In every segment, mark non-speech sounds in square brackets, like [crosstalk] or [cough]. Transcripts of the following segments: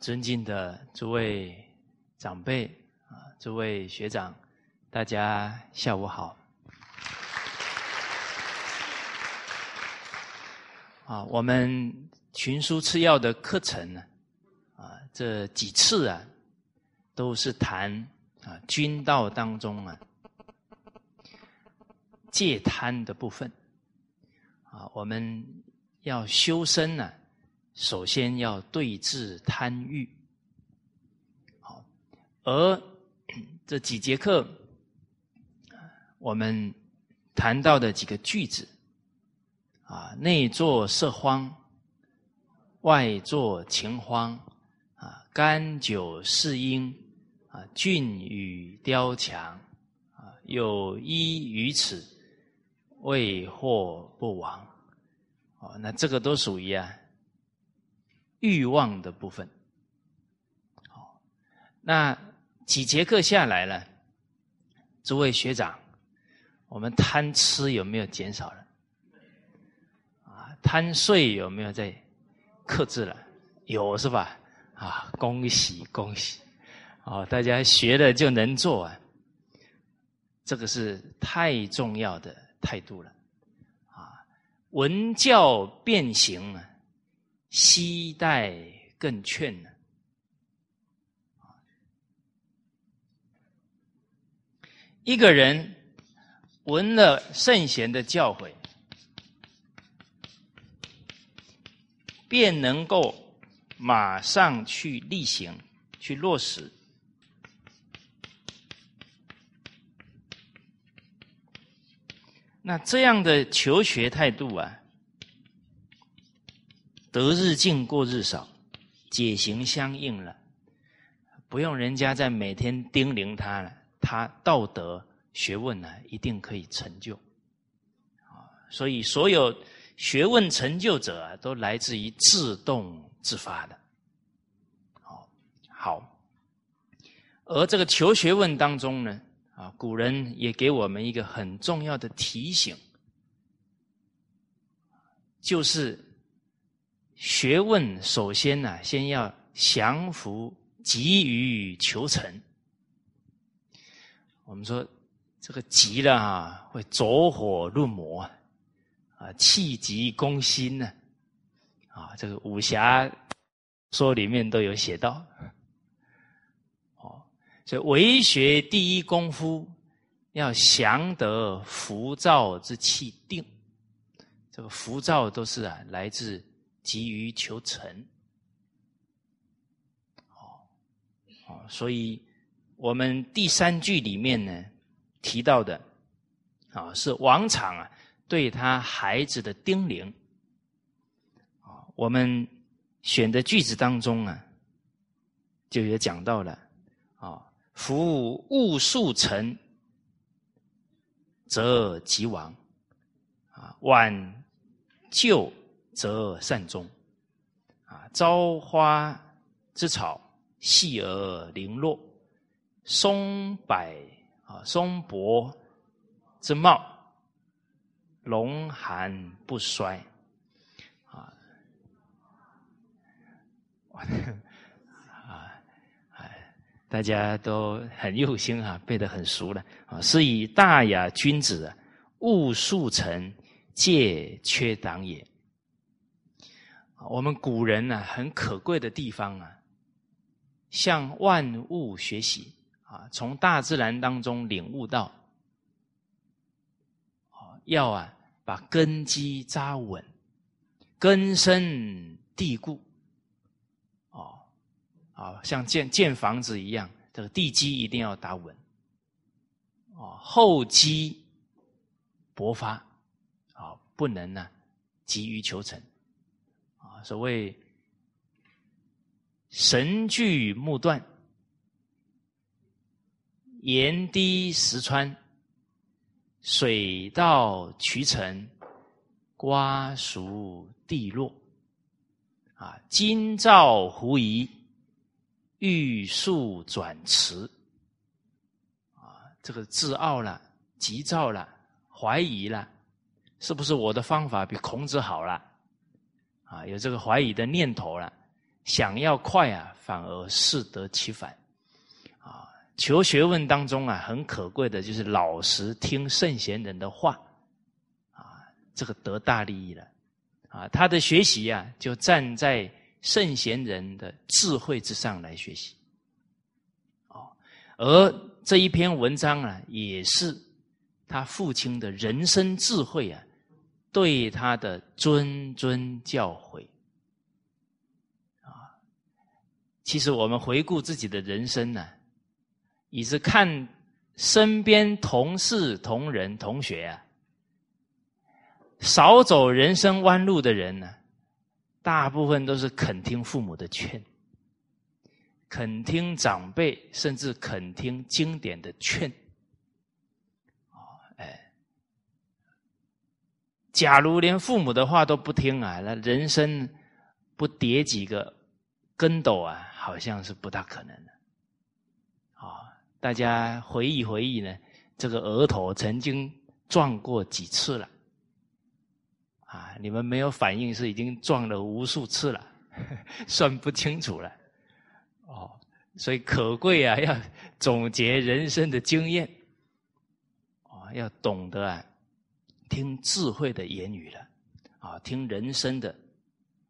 尊敬的诸位长辈啊，诸位学长，大家下午好。啊，我们群书吃药的课程呢，啊，这几次啊，都是谈啊军道当中啊戒贪的部分。啊，我们要修身呢。首先要对治贪欲，好，而 [clears throat] 这几节课我们谈到的几个句子啊，内作色荒，外作情荒啊，甘酒是因啊，俊与雕墙啊，有依于此，未获不亡哦，那这个都属于啊。欲望的部分，好，那几节课下来了，诸位学长，我们贪吃有没有减少了？啊，贪睡有没有在克制了？有是吧？啊，恭喜恭喜！哦，大家学了就能做啊，这个是太重要的态度了，啊，文教变形啊。期待更劝呢。一个人闻了圣贤的教诲，便能够马上去例行、去落实。那这样的求学态度啊。得日进，过日少，解行相应了，不用人家再每天叮咛他了，他道德学问呢，一定可以成就。啊，所以所有学问成就者啊，都来自于自动自发的。好，好，而这个求学问当中呢，啊，古人也给我们一个很重要的提醒，就是。学问首先呢，先要降服，急于求成。我们说这个急了啊，会着火入魔啊，气急攻心呢，啊，这个武侠说里面都有写到。哦，所以为学第一功夫要降得浮躁之气定。这个浮躁都是啊，来自。急于求成，哦，哦，所以我们第三句里面呢提到的啊，是王昶啊对他孩子的叮咛啊，我们选的句子当中啊，就有讲到了啊，夫务速成，则即亡啊，晚就。则善终，啊，朝花之草，细而零落；松柏啊，松柏之茂，龙寒不衰。啊，[laughs] 啊，哎，大家都很用心啊，背得很熟了啊。是以大雅君子，勿速成，戒缺党也。我们古人呢，很可贵的地方啊，向万物学习啊，从大自然当中领悟到，要啊把根基扎稳，根深蒂固，哦，啊，像建建房子一样，这个地基一定要打稳，哦，厚积薄发，啊，不能呢急于求成。所谓神聚木断，岩滴石穿，水到渠成，瓜熟蒂落。啊，今照狐疑，欲速转迟。啊，这个自傲了，急躁了，怀疑了，是不是我的方法比孔子好了？啊，有这个怀疑的念头了，想要快啊，反而适得其反。啊，求学问当中啊，很可贵的就是老实听圣贤人的话，啊，这个得大利益了。啊，他的学习呀，就站在圣贤人的智慧之上来学习。哦，而这一篇文章啊，也是他父亲的人生智慧啊，对他的谆谆教诲。啊，其实我们回顾自己的人生呢，也是看身边同事、同仁、同学啊。少走人生弯路的人呢，大部分都是肯听父母的劝，肯听长辈，甚至肯听经典的劝。哦，哎，假如连父母的话都不听啊，那人生不跌几个跟斗啊，好像是不大可能的。啊，大家回忆回忆呢，这个额头曾经撞过几次了。啊，你们没有反应，是已经撞了无数次了，[laughs] 算不清楚了。哦，所以可贵啊，要总结人生的经验，哦，要懂得啊，听智慧的言语了，啊，听人生的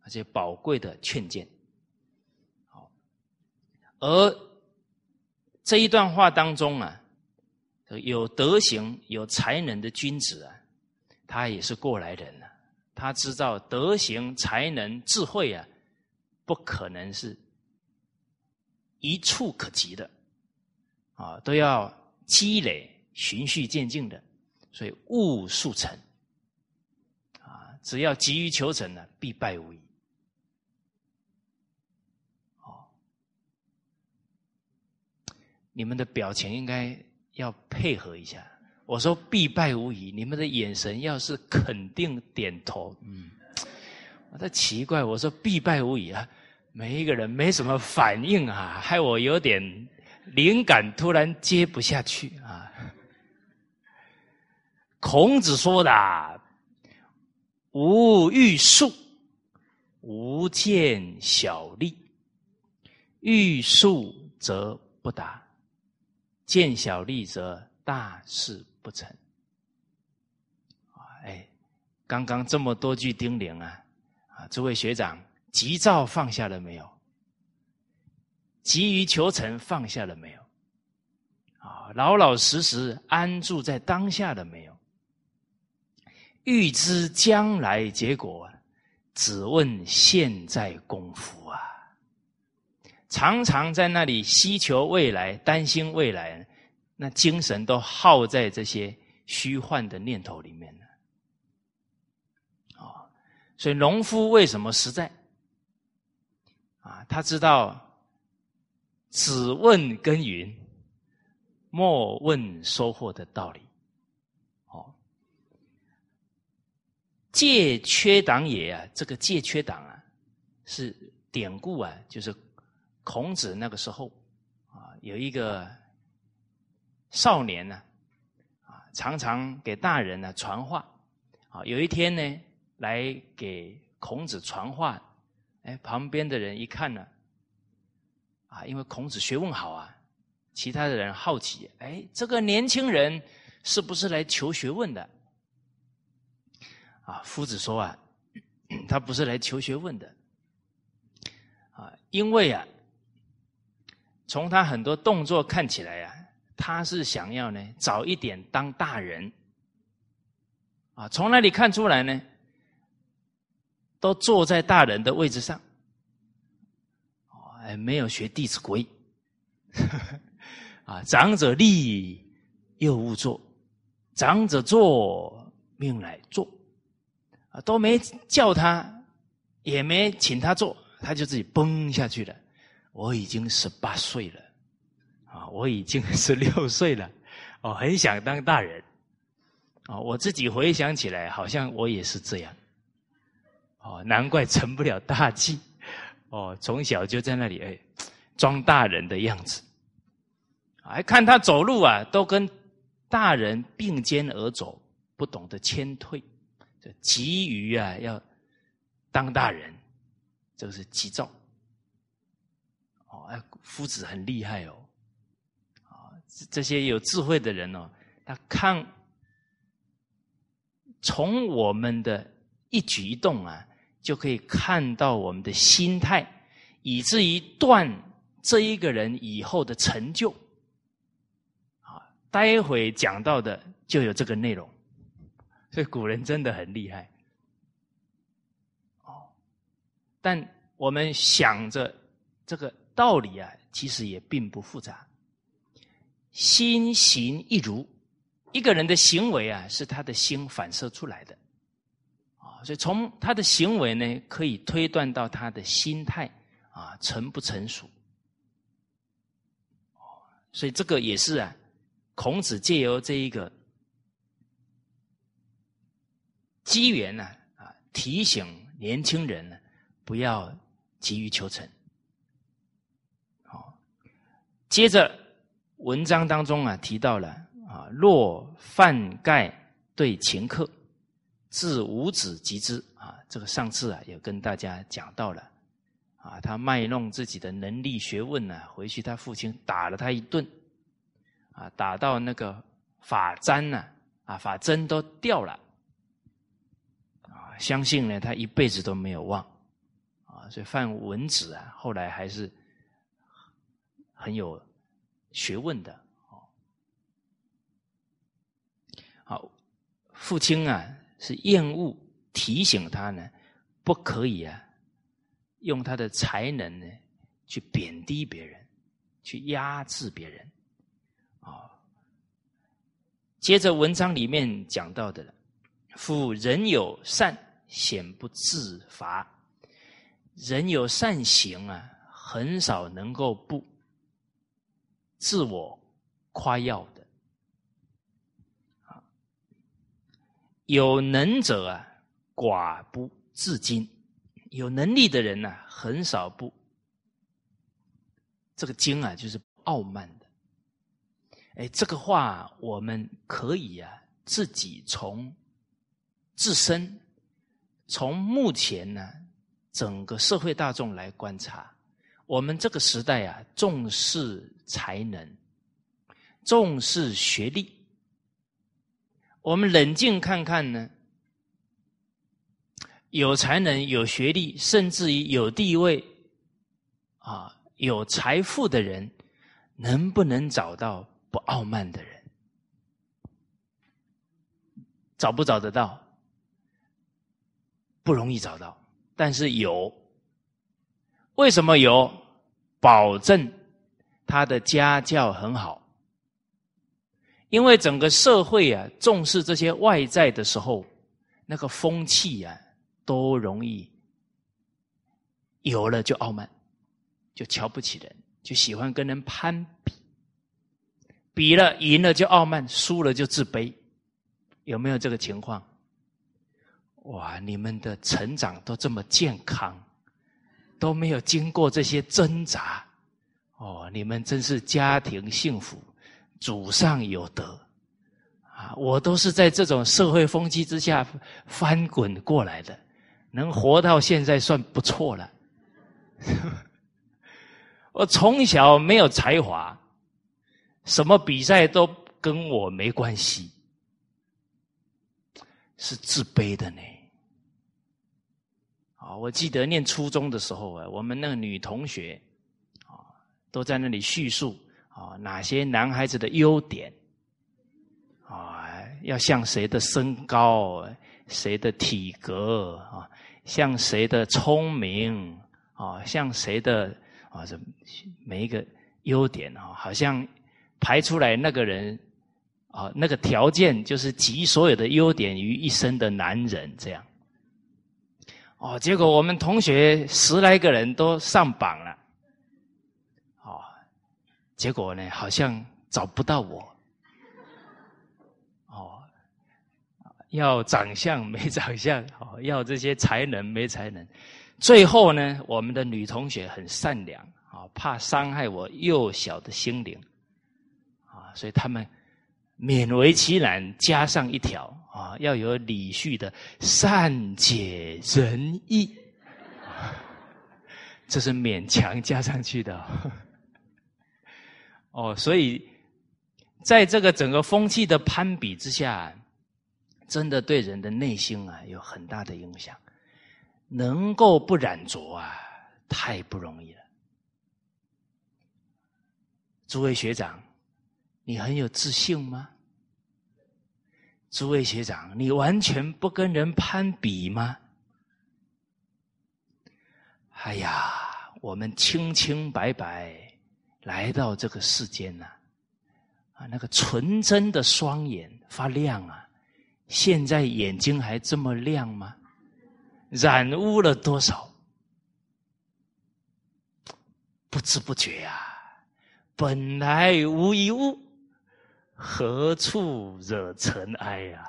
而且宝贵的劝谏。好，而这一段话当中啊，有德行、有才能的君子啊，他也是过来人了。他知道德行、才能、智慧啊，不可能是一触可及的，啊，都要积累、循序渐进的，所以勿速成，啊，只要急于求成呢，必败无疑。哦，你们的表情应该要配合一下。我说必败无疑，你们的眼神要是肯定点头，嗯，我在奇怪，我说必败无疑啊，每一个人没什么反应啊，害我有点灵感突然接不下去啊。孔子说的“无欲速，无见小利，欲速则不达，见小利则大事。”不成！哎，刚刚这么多句叮咛啊，啊，诸位学长，急躁放下了没有？急于求成放下了没有？啊，老老实实安住在当下了没有？欲知将来结果，只问现在功夫啊！常常在那里希求未来，担心未来。那精神都耗在这些虚幻的念头里面了，啊，所以农夫为什么实在？啊，他知道只问耕耘，莫问收获的道理。哦，借缺党也啊，这个借缺党啊，是典故啊，就是孔子那个时候啊，有一个。少年呢，啊，常常给大人呢传话，啊，有一天呢，来给孔子传话，哎，旁边的人一看呢，啊，因为孔子学问好啊，其他的人好奇，哎，这个年轻人是不是来求学问的？啊，夫子说啊，[clears throat] 他不是来求学问的，啊，因为啊，从他很多动作看起来啊。他是想要呢早一点当大人，啊，从哪里看出来呢？都坐在大人的位置上，哦，哎，没有学《弟子规》，啊，长者立，幼勿坐；长者坐，命乃坐，都没叫他，也没请他坐，他就自己崩下去了。我已经十八岁了。啊我已经十六岁了，哦，很想当大人，哦，我自己回想起来，好像我也是这样，哦，难怪成不了大器，哦，从小就在那里哎，装大人的样子，还看他走路啊，都跟大人并肩而走，不懂得谦退，急于啊要当大人，这个是急躁，哦，哎，夫子很厉害哦，啊，这些有智慧的人哦，他看从我们的一举一动啊，就可以看到我们的心态，以至于断这一个人以后的成就。啊，待会讲到的就有这个内容，所以古人真的很厉害。哦，但我们想着这个道理啊，其实也并不复杂。心行一如，一个人的行为啊，是他的心反射出来的。啊，所以从他的行为呢，可以推断到他的心态啊，成不成熟。所以这个也是啊，孔子借由这一个机缘呢，啊，提醒年轻人呢，不要急于求成。好，接着文章当中啊，提到了啊，若范盖对秦客，自五子及之啊，这个上次啊，也跟大家讲到了。啊，他卖弄自己的能力学问呢，回去他父亲打了他一顿，啊，打到那个发簪呢，啊，发针都掉了，相信呢，他一辈子都没有忘，啊，所以范文子啊，后来还是很有学问的，好，父亲啊是厌恶提醒他呢，不可以啊。用他的才能呢，去贬低别人，去压制别人，啊。接着文章里面讲到的，夫人有善，显不自伐；人有善行啊，很少能够不自我夸耀的。有能者啊，寡不自矜。有能力的人呢，很少不这个精啊，就是傲慢的。哎，这个话我们可以啊，自己从自身，从目前呢整个社会大众来观察，我们这个时代啊，重视才能，重视学历。我们冷静看看呢。有才能、有学历，甚至于有地位，啊，有财富的人，能不能找到不傲慢的人？找不找得到？不容易找到，但是有。为什么有？保证他的家教很好。因为整个社会啊，重视这些外在的时候，那个风气啊。都容易有了就傲慢，就瞧不起人，就喜欢跟人攀比，比了赢了就傲慢，输了就自卑，有没有这个情况？哇，你们的成长都这么健康，都没有经过这些挣扎，哦，你们真是家庭幸福，祖上有德啊！我都是在这种社会风气之下翻滚过来的。能活到现在算不错了。[laughs] 我从小没有才华，什么比赛都跟我没关系，是自卑的呢。啊，我记得念初中的时候啊，我们那个女同学啊，都在那里叙述啊，哪些男孩子的优点啊，要像谁的身高。谁的体格啊，像谁的聪明啊，像谁的啊，这每一个优点啊，好像排出来那个人啊，那个条件就是集所有的优点于一身的男人这样。哦，结果我们同学十来个人都上榜了，哦，结果呢，好像找不到我。哦要长相没长相，哦，要这些才能没才能，最后呢，我们的女同学很善良，啊，怕伤害我幼小的心灵，啊，所以他们勉为其难加上一条，啊，要有李旭的善解人意，[laughs] 这是勉强加上去的。[laughs] 哦，所以在这个整个风气的攀比之下，真的对人的内心啊有很大的影响。能够不染浊啊，太不容易了。诸位学长，你很有自信吗？诸位学长，你完全不跟人攀比吗？哎呀，我们清清白白来到这个世间呐，啊，那个纯真的双眼发亮啊，现在眼睛还这么亮吗？染污了多少？不知不觉呀，本来无一物，何处惹尘埃呀？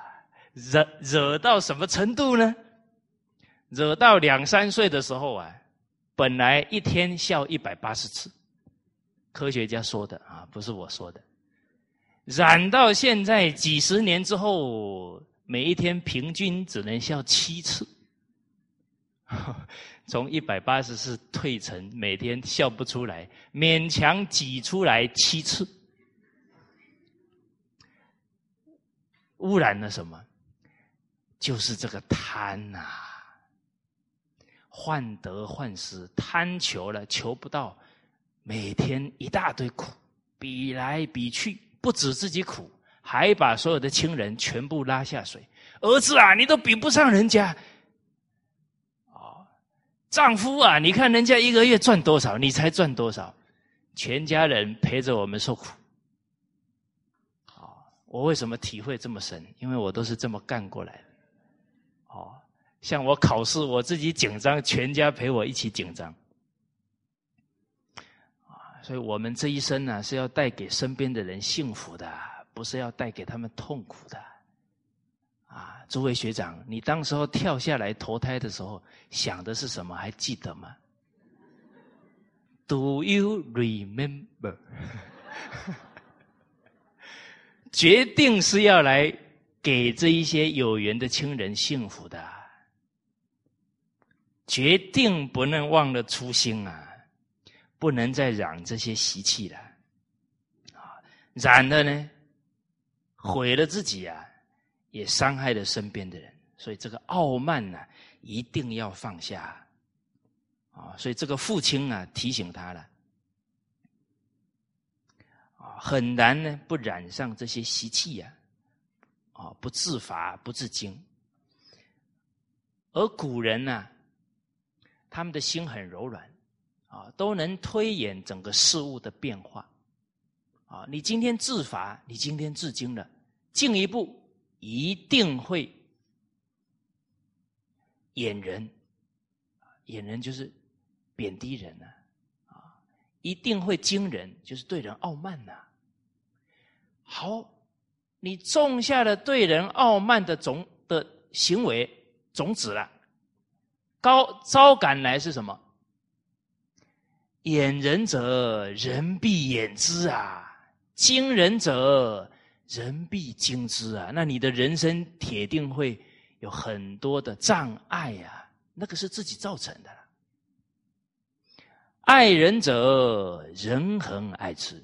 惹惹到什么程度呢？惹到两三岁的时候啊，本来一天笑一百八十次，科学家说的啊，不是我说的。染到现在几十年之后，每一天平均只能笑七次。[laughs] 从一百八十次退成每天笑不出来，勉强挤出来七次，污染了什么？就是这个贪呐，患得患失，贪求了求不到，每天一大堆苦，比来比去，不止自己苦，还把所有的亲人全部拉下水。儿子啊，你都比不上人家。哦丈夫啊，你看人家一个月赚多少，你才赚多少，全家人陪着我们受苦。我为什么体会这么深？因为我都是这么干过来的。哦，像我考试，我自己紧张，全家陪我一起紧张。啊，所以我们这一生呢，是要带给身边的人幸福的，不是要带给他们痛苦的。啊，诸位学长，你当时候跳下来投胎的时候想的是什么？还记得吗？Do you remember？[laughs] 决定是要来给这一些有缘的亲人幸福的，决定不能忘了初心啊！不能再染这些习气了，啊，染了呢，毁了自己啊！也伤害了身边的人，所以这个傲慢呢，一定要放下啊！所以这个父亲啊，提醒他了，很难呢不染上这些习气呀，啊，不自罚不自惊。而古人呢，他们的心很柔软啊，都能推演整个事物的变化啊。你今天自罚，你今天自惊了，进一步。一定会掩人，掩人就是贬低人呢，啊，一定会惊人，就是对人傲慢呐。好，你种下了对人傲慢的种的行为种子了，高招赶来是什么？掩人者，人必掩之啊；惊人者。人必惊之啊！那你的人生铁定会有很多的障碍啊，那个是自己造成的。爱人者，人恒爱之；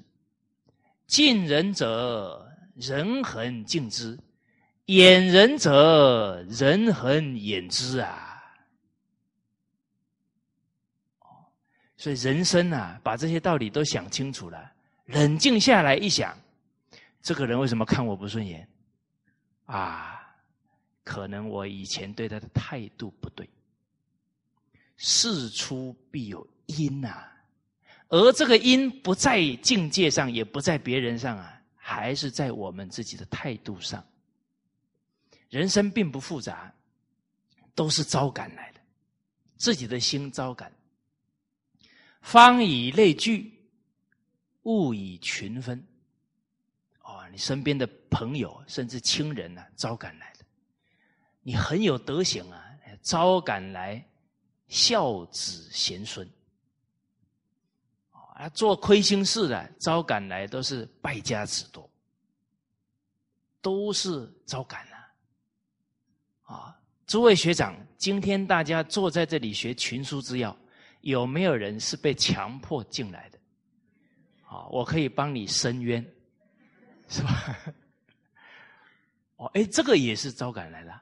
敬人者，人恒敬之；掩人者，人恒掩之啊！所以人生啊，把这些道理都想清楚了，冷静下来一想。这个人为什么看我不顺眼？啊，可能我以前对他的态度不对。事出必有因呐，而这个因不在境界上，也不在别人上啊，还是在我们自己的态度上。人生并不复杂，都是招感来的，自己的心招感。方以类聚，物以群分。哦你身边的朋友甚至亲人呢，招赶来的，你很有德行啊，招赶来孝子贤孙，啊，做亏心事的招赶来都是败家子多，都是招赶了，啊，诸位学长，今天大家坐在这里学群书之要，有没有人是被强迫进来的？啊，我可以帮你伸冤，是吧？[laughs] 哦，哎，这个也是招赶来的。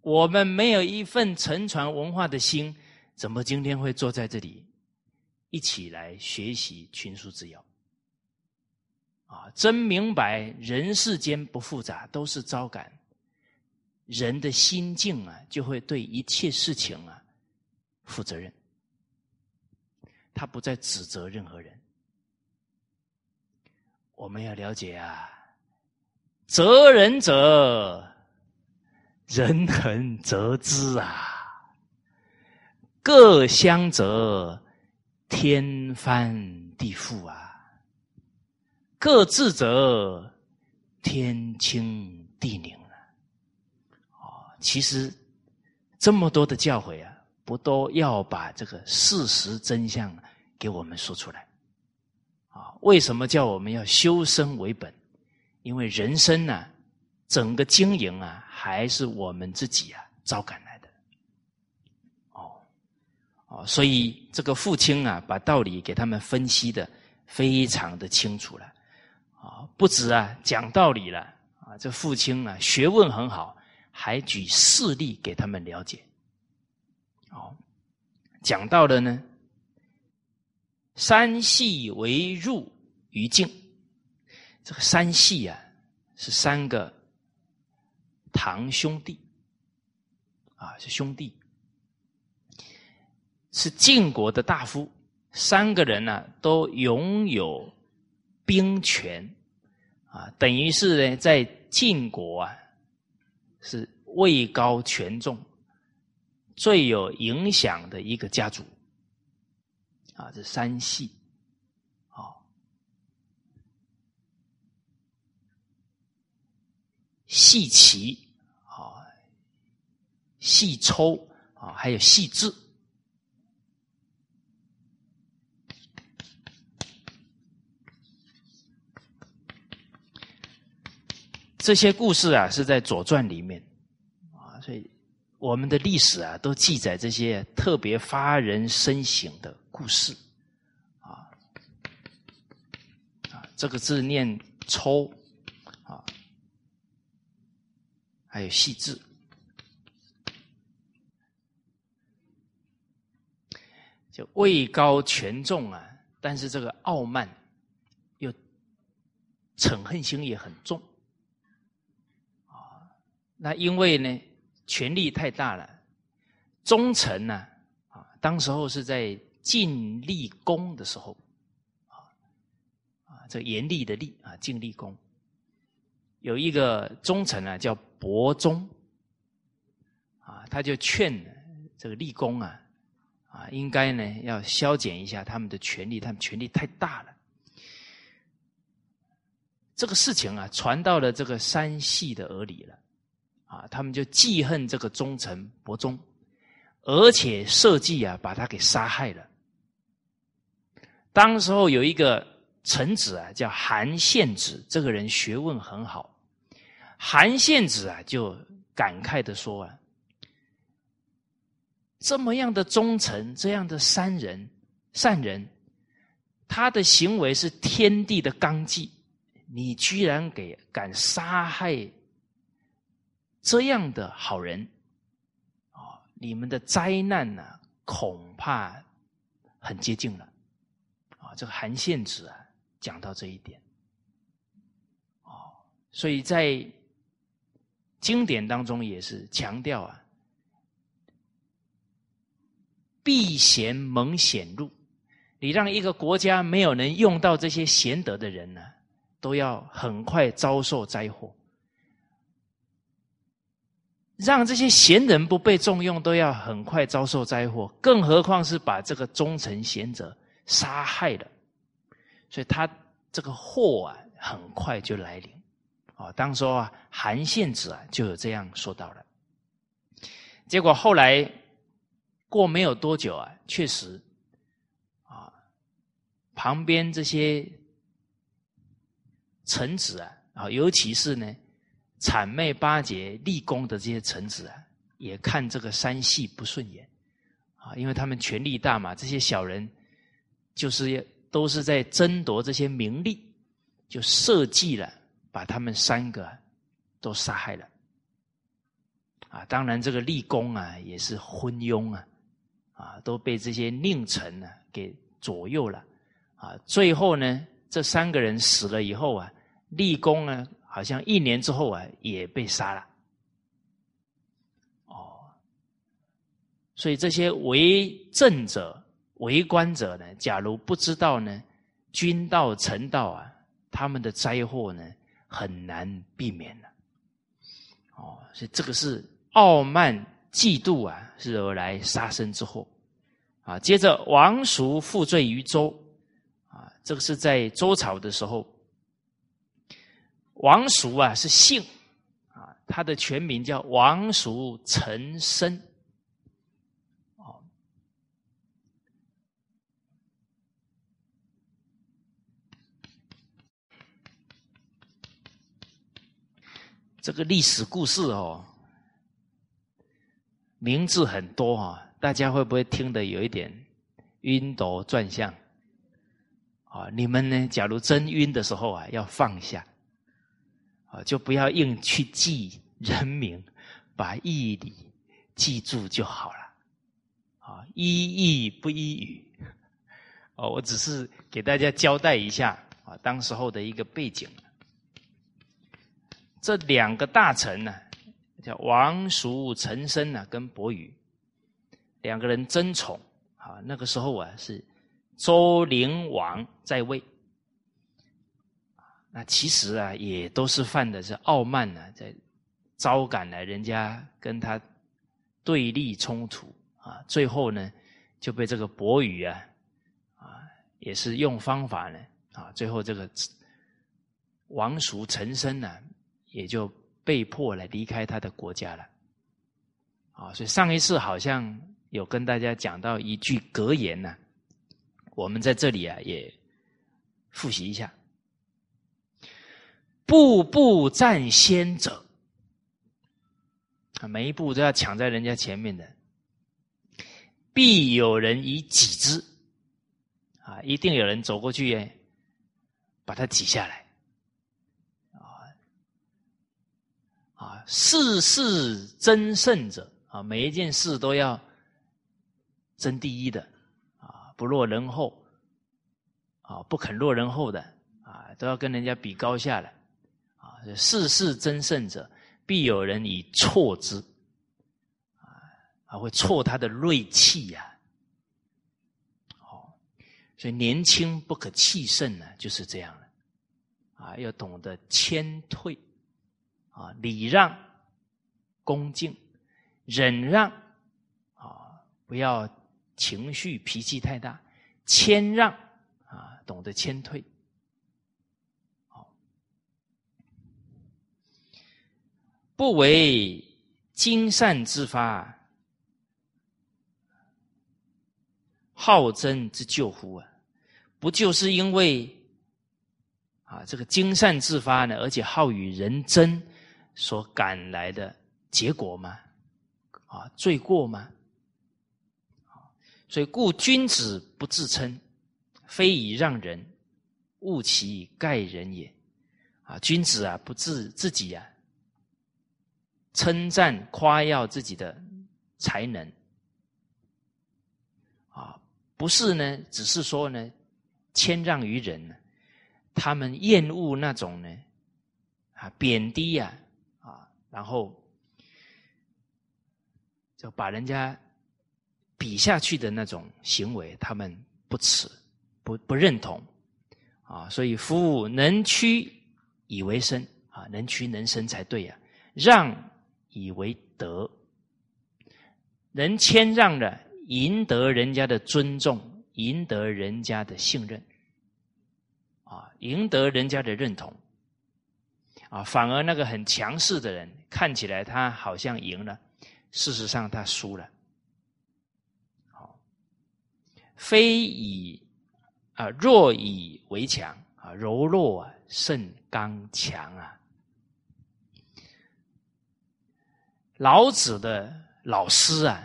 我们没有一份沉传文化的心，怎么今天会坐在这里一起来学习群书之要？啊，真明白人世间不复杂，都是招感。人的心境啊，就会对一切事情啊负责任，他不再指责任何人。我们要了解啊，责人者，人恒责之啊，各相责，天翻地覆啊，各自则，天清地宁。其实，这么多的教诲啊，不都要把这个事实真相给我们说出来？啊，为什么叫我们要修身为本？因为人生呢，整个经营啊，还是我们自己啊招赶。所以这个父亲啊，把道理给他们分析的非常的清楚了。啊，不止啊讲道理了，啊，这父亲啊学问很好。还举事例给他们了解，哦，讲到的呢，三系为入于境，这个三系啊是三个堂兄弟，啊是兄弟，是晋国的大夫，三个人呢都拥有兵权，啊等于是呢在晋国啊。是位高权重、最有影响的一个家族啊！这三系，啊，细齐啊，细抽啊，还有细致。这些故事啊，是在《左传》里面。啊，所以我们的历史啊，都记载这些特别发人深省的故事。啊啊，这个字念“抽”啊，还有“细致”，就位高权重啊，但是这个傲慢又嗔恨心也很重。那因为呢，权力太大了，忠臣呢，啊，当时候是在晋厉公的时候，啊，啊，这严厉的厉啊，晋厉公有一个忠臣啊，叫伯忠，啊，他就劝这个厉公啊，啊，应该呢要削减一下他们的权力，他们权力太大了。这个事情啊，传到了这个山系的耳里了。啊，他们就记恨这个忠臣伯忠，而且设计啊，把他给杀害了。当时候有一个臣子啊，叫韩献子，这个人学问很好。韩献子啊，就感慨的说啊：“这么样的忠臣，这样的善人，善人，他的行为是天地的纲纪，你居然给敢杀害。”这样的好人，啊，你们的灾难呢，恐怕很接近了，啊，这个韩献子啊，讲到这一点，啊，所以在经典当中也是强调啊，避贤蒙显露，你让一个国家没有能用到这些贤德的人呢，都要很快遭受灾祸。让这些贤人不被重用，都要很快遭受灾祸，更何况是把这个忠臣贤者杀害了，所以他这个祸啊，很快就来临。啊，当说啊，韩献子啊，就有这样说到了。结果后来过没有多久啊，确实啊，旁边这些臣子啊，啊，尤其是呢。谄媚巴结立功的这些臣子啊，也看这个三系不顺眼，啊，因为他们权力大嘛，这些小人就是都是在争夺这些名利，就设计了把他们三个都杀害了。啊，当然这个立功啊也是昏庸啊，啊都被这些佞臣呢给左右了。啊，最后呢，这三个人死了以后啊，立功呢，好像一年之后啊，也被杀了。哦，所以这些为政者、为官者呢，假如不知道呢，君道、臣道啊，他们的灾祸呢，很难避免了。哦，所以这个是傲慢、嫉妒啊，是而来杀身之祸。啊，接着王叔负罪于周啊。这个是在周朝的时候，王叔啊是姓啊，他的全名叫王叔陈生。这个历史故事哦，名字很多啊，大家会不会听得有一点晕头转向？啊，你们呢？假如真晕的时候啊，要放下，就不要硬去记人名，把义理记住就好了。啊，依义不依语。哦，我只是给大家交代一下啊，当时候的一个背景。这两个大臣呢，叫王叔、陈生呢，跟伯羽两个人争宠啊。那个时候啊，是。周灵王在位，那其实啊，也都是犯的是傲慢呢，在招赶了人家跟他对立冲突啊，最后呢就被这个伯羽啊啊，也是用方法呢啊，最后这个王叔陈生呢，也就被迫来离开他的国家了啊，所以上一次好像有跟大家讲到一句格言呢。我们在这里啊，也复习一下：步步占先者。啊，每一步都要抢在人家前面的，必有人以挤之啊，一定有人走过去，把它挤下来。啊啊，事事争胜者。啊，每一件事都要争第一的。啊不落人后，啊，不肯落人后的，啊，都要跟人家比高下了，事事争胜者，必有人以挫之，啊，啊，会挫他的锐气呀，哦，所以年轻不可气盛呢，就是这样了，啊，要懂得谦退，啊，礼让，恭敬，忍让，啊，不要。情绪脾气太大，谦让啊，懂得谦退，不为精善之发，好争之救乎啊？不就是因为啊这个精善自发呢，而且好与人争所赶来的结果吗？啊，罪过吗？所以，故君子不自称，非以让人，勿其盖人也。啊，君子啊，不自自己啊，称赞夸耀自己的才能。啊，不是呢，只是说呢，谦让于人，他们厌恶那种呢，啊，贬低呀，啊，然后就把人家。比下去的那种行为，他们不耻，不不认同，啊，所以夫能屈以为生啊，能屈能伸才对呀，让以为德，能谦让的，赢得人家的尊重，赢得人家的信任，啊，赢得人家的认同，啊，反而那个很强势的人，看起来他好像赢了，事实上他输了。好非以啊弱以为强啊，柔弱胜刚强啊。老子的老师啊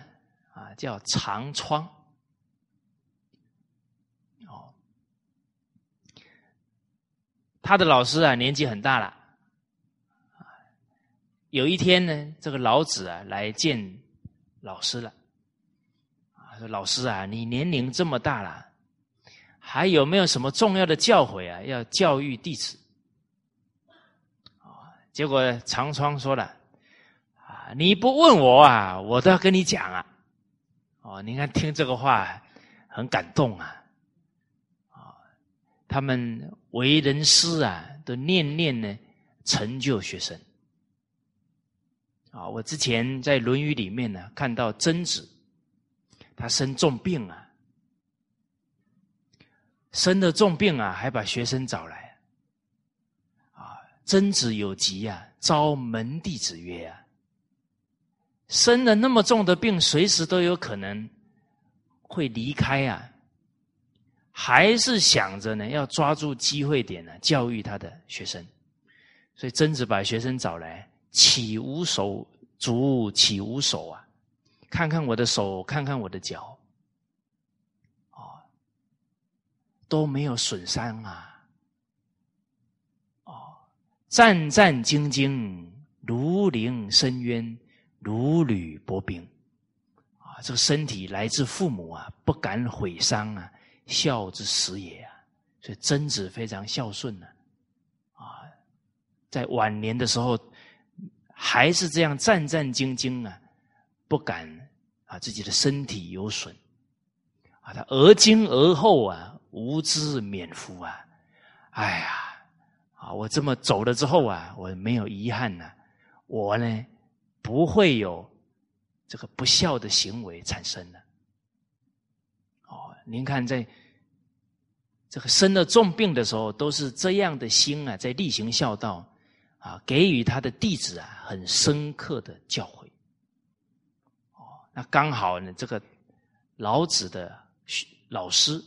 啊，叫长窗。哦，他的老师啊，年纪很大了。有一天呢，这个老子啊来见老师了。啊，说老师啊，你年龄这么大了，还有没有什么重要的教诲啊？要教育弟子？结果长窗说了。你不问我啊，我都要跟你讲啊！哦，你看听这个话很感动啊！啊，他们为人师啊，都念念呢成就学生。啊，我之前在《论语》里面呢看到曾子，他生重病啊，生了重病啊，还把学生找来。啊，曾子有疾啊，召门弟子曰啊。生了那么重的病，随时都有可能会离开啊！还是想着呢，要抓住机会点呢，教育他的学生。所以曾子把学生找来，起无手足？起无手啊？看看我的手，看看我的脚，哦，都没有损伤啊！哦，战战兢兢，如临深渊。如履薄冰，啊，这个身体来自父母啊，不敢毁伤啊，孝之始也啊。所以曾子非常孝顺呢，啊，在晚年的时候还是这样战战兢兢啊，不敢啊自己的身体有损，啊，他而今而后啊，无知免服啊，哎呀，啊，我这么走了之后啊，我没有遗憾呢，我呢。不会有这个不孝的行为产生的。哦，您看，在这个生了重病的时候，都是这样的心啊，在例行孝道啊，给予他的弟子啊很深刻的教诲。哦，那刚好呢，这个老子的老师，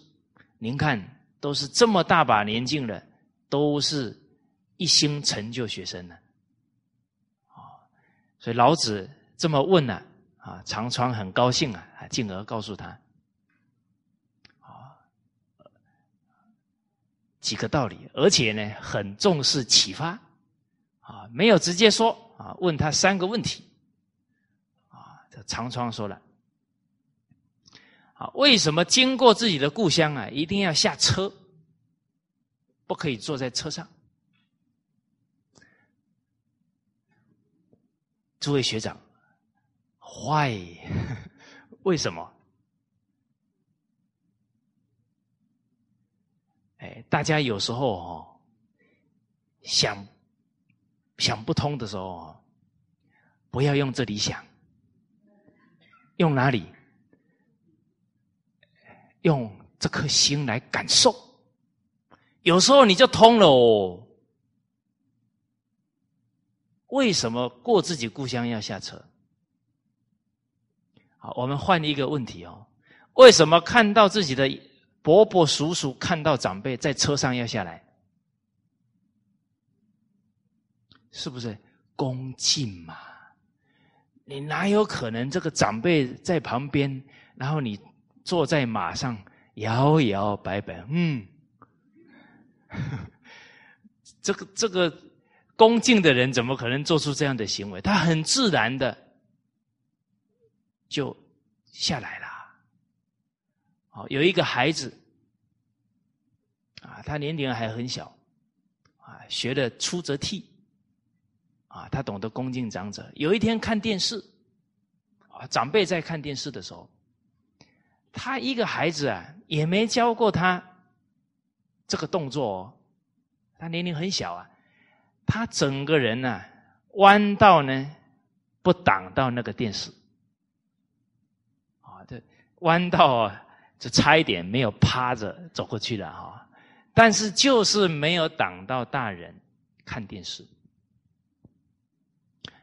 您看都是这么大把年纪了，都是一心成就学生的。所以老子这么问呢，啊，长川很高兴啊，进而告诉他，啊，几个道理，而且呢，很重视启发，啊，没有直接说，啊，问他三个问题，啊，这长窗说了，啊，为什么经过自己的故乡啊，一定要下车，不可以坐在车上？诸位学长，坏？[laughs] 为什么？哎，大家有时候哦，想想不通的时候，不要用这里想，用哪里？用这颗心来感受，有时候你就通了哦。为什么过自己故乡要下车？好，我们换一个问题哦。为什么看到自己的伯伯、叔叔，看到长辈在车上要下来？是不是恭敬嘛？你哪有可能这个长辈在旁边，然后你坐在马上摇摇摆摆？嗯，这 [laughs] 个这个。恭敬的人怎么可能做出这样的行为？他很自然的就下来了。好，有一个孩子啊，他年龄还很小啊，学的出则悌啊，他懂得恭敬长者。有一天看电视啊，长辈在看电视的时候，他一个孩子啊，也没教过他这个动作，哦，他年龄很小啊。他整个人呢，弯到呢，不挡到那个电视，啊，这弯到啊，就差一点没有趴着走过去了哈。但是就是没有挡到大人看电视。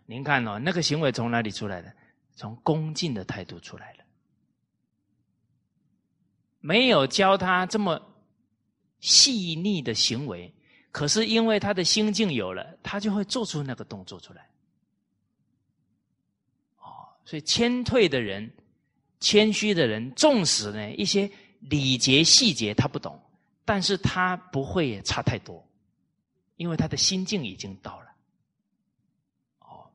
您看哦，那个行为从哪里出来的？从恭敬的态度出来了。没有教他这么细腻的行为。可是因为他的心境有了，他就会做出那个动作出来。哦，所以谦退的人，谦虚的人，纵使呢一些礼节细节他不懂，但是他不会差太多，因为他的心境已经到了。哦，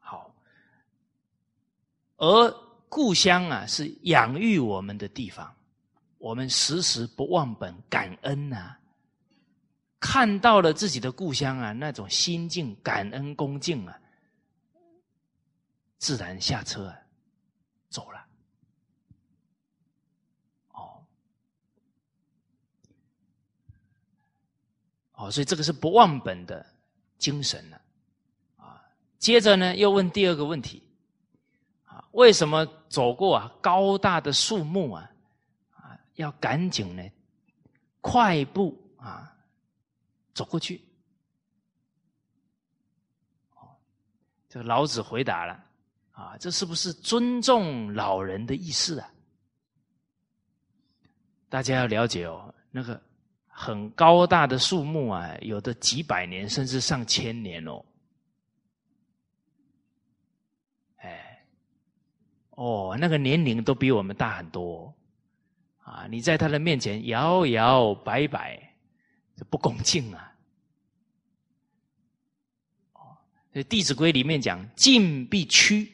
好，而故乡啊是养育我们的地方，我们时时不忘本感恩呐。看到了自己的故乡啊，那种心境感恩恭敬啊，自然下车啊，走了。哦，哦，所以这个是不忘本的精神呢啊。接着呢，又问第二个问题啊，为什么走过啊高大的树木啊啊，要赶紧呢快步啊？走过去，哦，这个老子回答了，啊，这是不是尊重老人的意思啊？大家要了解哦，那个很高大的树木啊，有的几百年甚至上千年哦，哎，哦，那个年龄都比我们大很多，啊，你在他的面前摇摇摆摆。这不恭敬啊！哦，《弟子规》里面讲：“进必趋，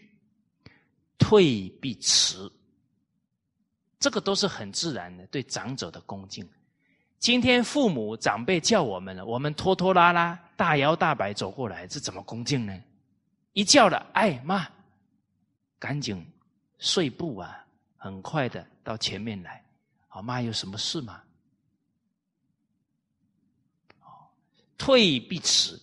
退必迟。”这个都是很自然的对长者的恭敬。今天父母长辈叫我们了，我们拖拖拉拉、大摇大摆走过来，这怎么恭敬呢？一叫了，哎妈，赶紧碎步啊，很快的到前面来。好妈，有什么事吗？退必迟，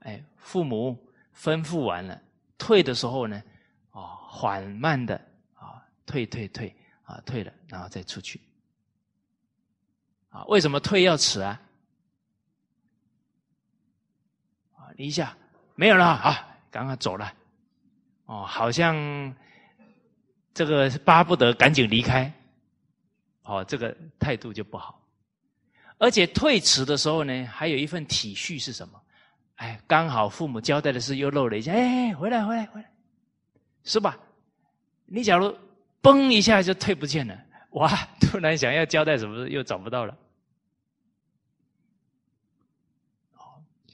哎，父母吩咐完了，退的时候呢，啊，缓慢的啊，退退退，啊，退了，然后再出去，啊，为什么退要迟啊？啊，一下没有了啊，刚刚走了，哦，好像这个巴不得赶紧离开，哦，这个态度就不好。而且退迟的时候呢，还有一份体恤是什么？哎，刚好父母交代的事又漏了一下，哎，回来，回来，回来，是吧？你假如嘣一下就退不见了，哇！突然想要交代什么又找不到了。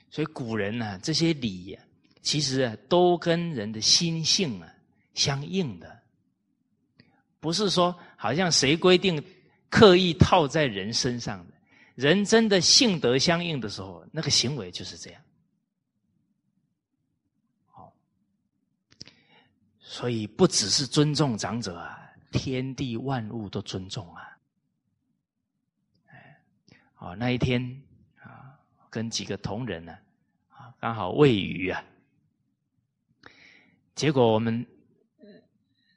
所以古人呢，这些礼呀，其实啊，都跟人的心性啊相应的，不是说好像谁规定刻意套在人身上的。人真的性德相应的时候，那个行为就是这样。好，所以不只是尊重长者啊，天地万物都尊重啊。哎，好，那一天啊，跟几个同仁呢，啊，刚好喂鱼啊，结果我们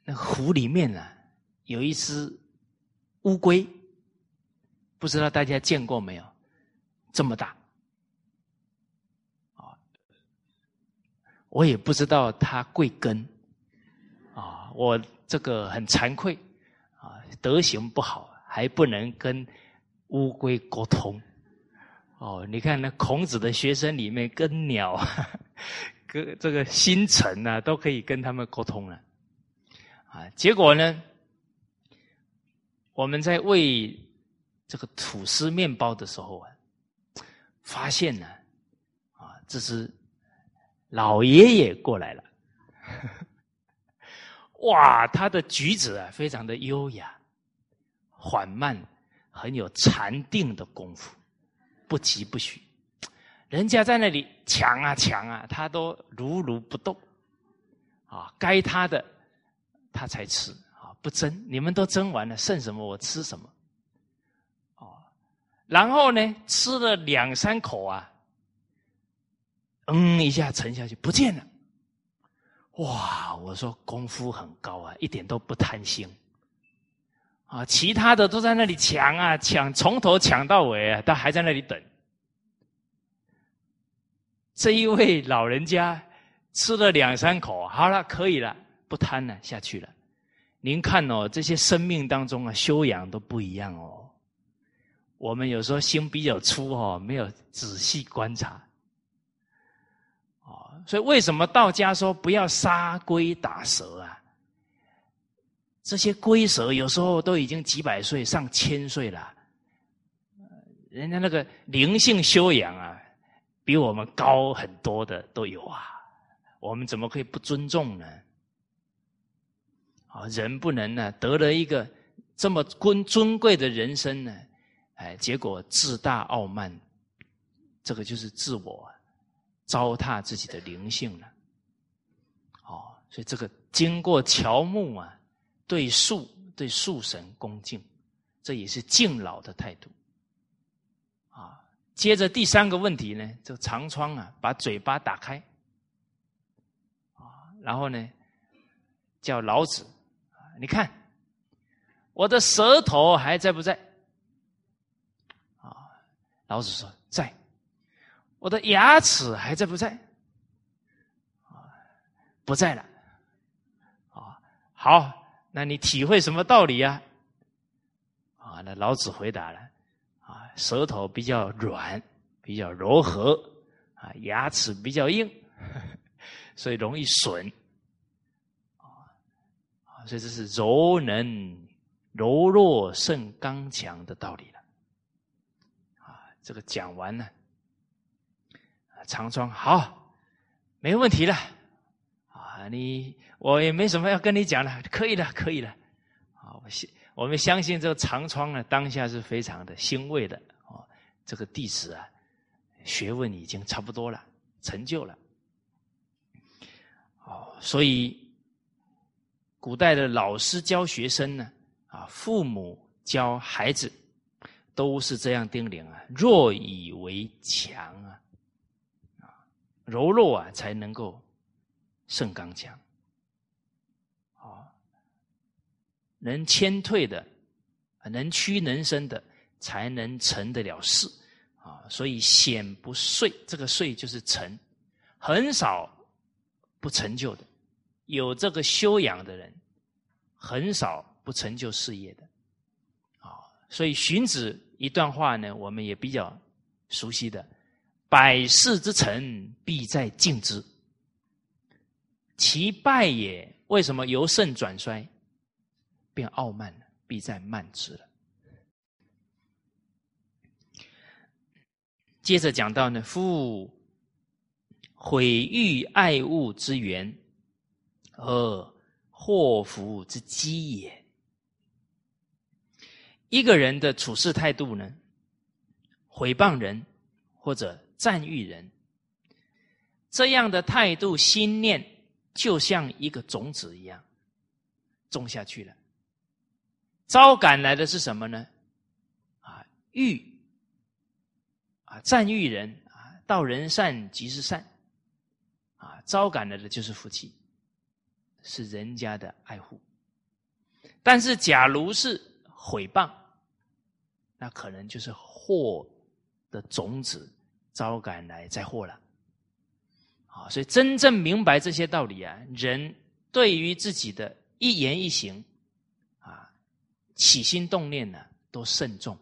那湖里面呢，有一只乌龟。不知道大家见过没有？这么大啊！我也不知道它贵庚！我这个很惭愧啊，德行不好，还不能跟乌龟沟通。哦，你看那孔子的学生里面，跟鸟、[laughs] 跟这个星辰啊，都可以跟他们沟通了啊！结果呢，我们在喂。这个吐司面包的时候啊，发现呢，啊，这是老爷爷过来了，哇，他的举止啊，非常的优雅、缓慢，很有禅定的功夫，不急不徐。人家在那里抢啊抢啊，他都如如不动，啊，该他的他才吃啊，不争。你们都争完了，剩什么我吃什么。然后呢，吃了两三口啊，嗯，一下沉下去，不见了。哇！我说功夫很高啊，一点都不贪心。啊，其他的都在那里抢啊抢，从头抢到尾啊，他还在那里等。这一位老人家吃了两三口，好了，可以了，不贪了，下去了。您看哦，这些生命当中啊，修养都不一样哦。我们有时候心比较粗哦，没有仔细观察，所以为什么道家说不要杀龟打蛇啊？这些龟蛇有时候都已经几百岁、上千岁了，人家那个灵性修养啊，比我们高很多的都有啊。我们怎么可以不尊重呢？啊，人不能呢得了一个这么尊尊贵的人生呢，哎，结果自大傲慢，这个就是自我糟蹋自己的灵性了。哦，所以这个经过乔木啊，对树对树神恭敬，这也是敬老的态度。啊，接着第三个问题呢，这个长窗啊，把嘴巴打开，啊，然后呢，叫老子。你看，我的舌头还在不在？啊，老子说在。我的牙齿还在不在？不在了。啊，好，那你体会什么道理啊？啊，那老子回答了：啊，舌头比较软，比较柔和，啊，牙齿比较硬，[laughs] 所以容易损。啊所以这是柔能柔弱胜刚强的道理了，啊，这个讲完了，长窗好，没问题了，啊，你我也没什么要跟你讲了，可以了，可以了，啊，我相我们相信这个长窗呢，当下是非常的欣慰的，哦，这个弟子啊，学问已经差不多了，成就了，哦，所以。古代的老师教学生呢，啊，父母教孩子，都是这样叮咛啊：弱以为强，啊，柔弱啊才能够胜刚强，啊，能谦退的，能屈能伸的，才能成得了事啊。所以显不遂，这个遂就是成，很少不成就的。有这个修养的人，很少不成就事业的，啊，所以荀子一段话呢，我们也比较熟悉的：“百事之臣，必在敬之；其败也，为什么由盛转衰，变傲慢了？必在慢之了。”接着讲到呢，夫毁誉爱物之源。而祸福之基也。一个人的处事态度呢，毁谤人或者赞誉人，这样的态度心念就像一个种子一样种下去了。招感来的是什么呢？啊，欲啊，赞誉人啊，道人善即是善啊，招感来的就是福气。是人家的爱护，但是假如是毁谤，那可能就是祸的种子招赶来灾祸了。啊，所以真正明白这些道理啊，人对于自己的一言一行啊，起心动念呢，都慎重，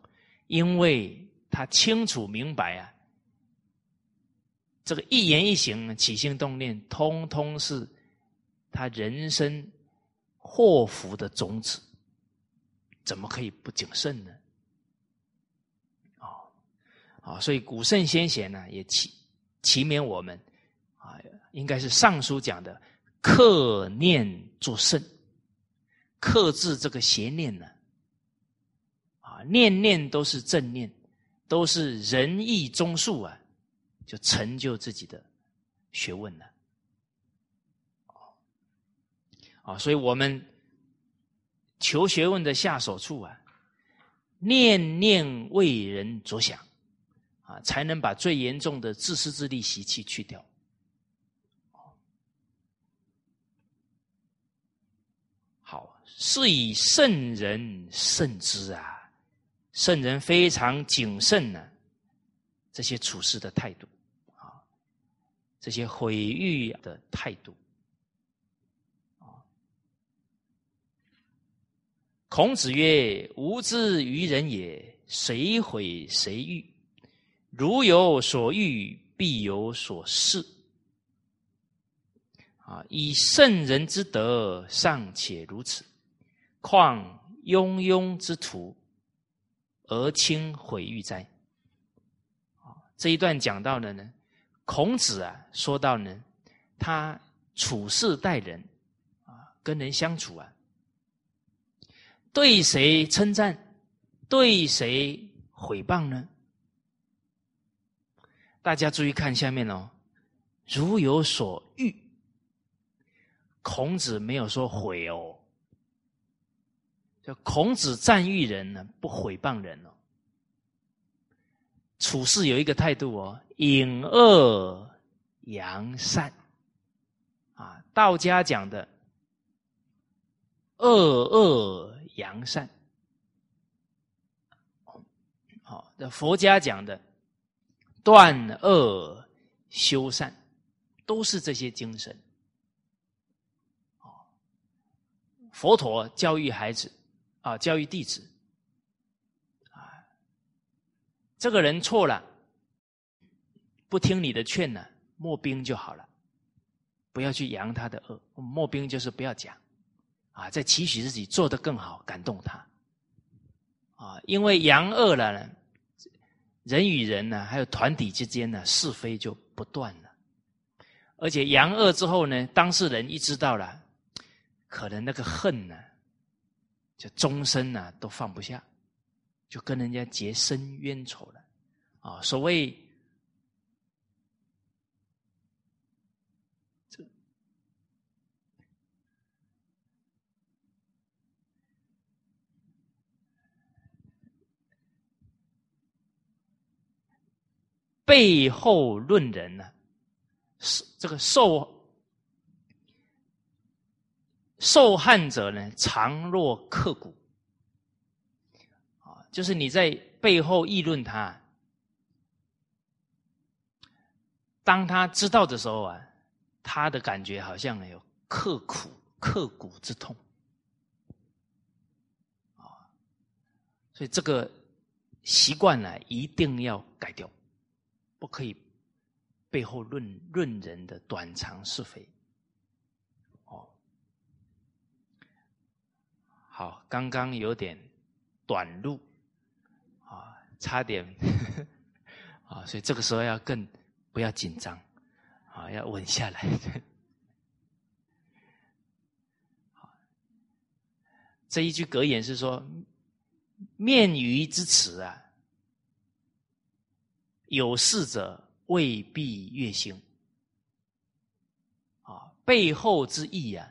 因为他清楚明白啊，这个一言一行、起心动念，通通是。他人生祸福的种子，怎么可以不谨慎呢？啊，所以古圣先贤呢，也启启勉我们啊，应该是尚书讲的“克念作圣”，克制这个邪念呢，啊，念念都是正念，都是仁义忠恕啊，就成就自己的学问了。啊，所以我们求学问的下手处啊，念念为人着想，啊，才能把最严重的自私自利习气去掉。好，是以圣人慎之啊，圣人非常谨慎呢，这些处事的态度啊，这些毁誉的态度。孔子曰：“吾之于人也，谁毁谁誉？如有所欲，必有所恃。啊，以圣人之德尚且如此，况庸庸之徒，而轻毁誉哉？啊，这一段讲到的呢，孔子啊，说到呢，他处事待人啊，跟人相处啊，对谁称赞，对谁毁谤呢？大家注意看下面哦，如有所欲，孔子没有说毁哦。孔子赞誉人呢，不毁谤人哦。处事有一个态度哦，隐恶扬善。啊，道家讲的恶恶扬善，好，那佛家讲的断恶修善，都是这些精神。佛陀教育孩子。啊，教育弟子，啊，这个人错了，不听你的劝呢，莫兵就好了，不要去扬他的恶，莫兵就是不要讲，啊，在期许自己做得更好，感动他，啊，因为扬恶了呢，人与人呢，还有团体之间呢，是非就不断了，而且扬恶之后呢，当事人一知道了，可能那个恨呢。就终身呢都放不下，就跟人家结深冤仇了，啊！所谓背后论人呢，是这个受。受害者呢，常若刻骨，啊，就是你在背后议论他，当他知道的时候啊，他的感觉好像有刻苦、刻骨之痛，啊，所以这个习惯呢，一定要改掉，不可以背后论论人的短长是非。哦。好，刚刚有点短路，啊，差点，[laughs] 啊，所以这个时候要更不要紧张，啊，要稳下来。[laughs] 这一句格言是说：面鱼之词啊，有事者未必悦心，啊，背后之意啊，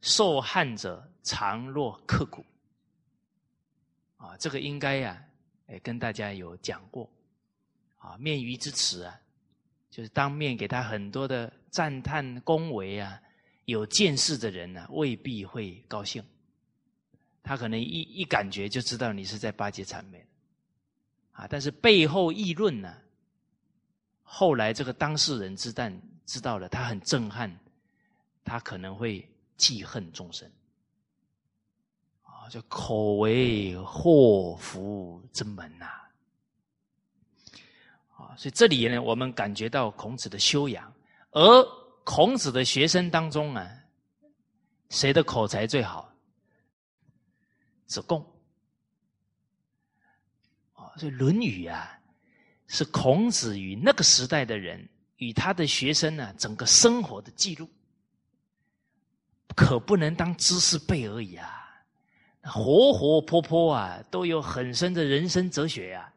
受害者。常若刻骨，啊，这个应该呀，哎，跟大家有讲过，啊，面鱼之词啊，就是当面给他很多的赞叹恭维啊，有见识的人呢，未必会高兴，他可能一一感觉就知道你是在巴结谄媚，啊，但是背后议论呢，后来这个当事人知道知道了，他很震撼，他可能会记恨终身。就口为祸福之门呐，啊，所以这里呢，我们感觉到孔子的修养，而孔子的学生当中啊，谁的口才最好？子贡。啊，所以《论语》啊，是孔子与那个时代的人与他的学生呢，整个生活的记录，可不能当知识背而已啊。活活泼泼啊，都有很深的人生哲学呀。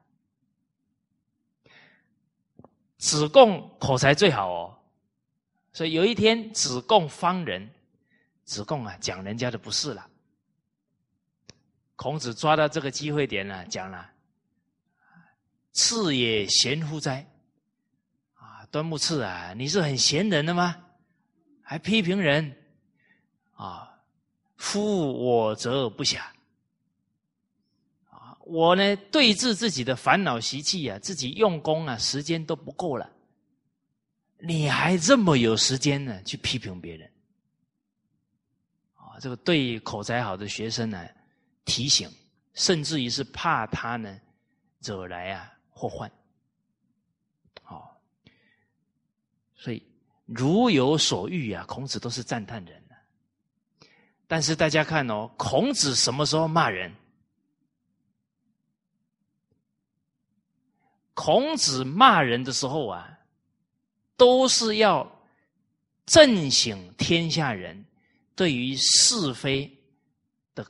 子贡口才最好哦，所以有一天子贡方人，子贡啊讲人家的不是了。孔子抓到这个机会点了，讲了：“次也贤乎哉？”啊，端木赐啊，你是很贤人的吗？还批评人啊？夫我则不暇啊！我呢，对治自己的烦恼习气啊，自己用功啊，时间都不够了，你还这么有时间呢，去批评别人啊？这个对口才好的学生呢，提醒，甚至于是怕他呢惹来啊祸患。哦，所以如有所欲啊，孔子都是赞叹人。但是大家看哦，孔子什么时候骂人？孔子骂人的时候啊，都是要震醒天下人对于是非的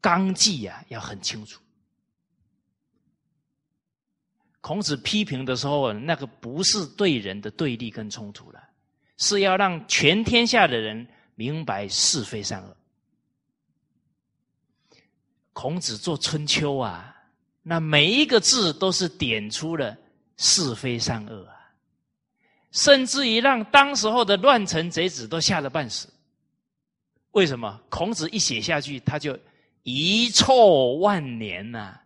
纲纪呀，要很清楚。孔子批评的时候，那个不是对人的对立跟冲突了，是要让全天下的人。明白是非善恶。孔子做春秋啊，那每一个字都是点出了是非善恶啊，甚至于让当时候的乱臣贼子都吓得半死。为什么？孔子一写下去，他就遗臭万年呐！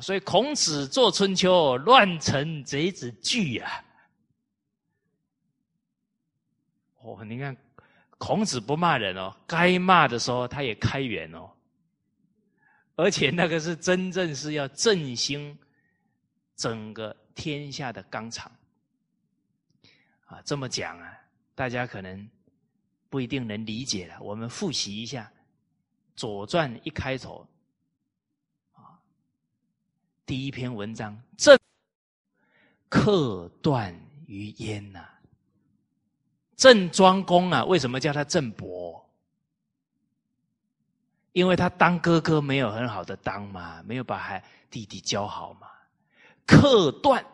所以孔子做春秋，乱臣贼子惧啊！哦，你看。孔子不骂人哦，该骂的时候他也开源哦，而且那个是真正是要振兴整个天下的纲常啊。这么讲啊，大家可能不一定能理解了。我们复习一下《左传》一开头，第一篇文章“正克断于焉”呐。郑庄公啊，为什么叫他郑伯？因为他当哥哥没有很好的当嘛，没有把孩弟弟教好嘛。克段，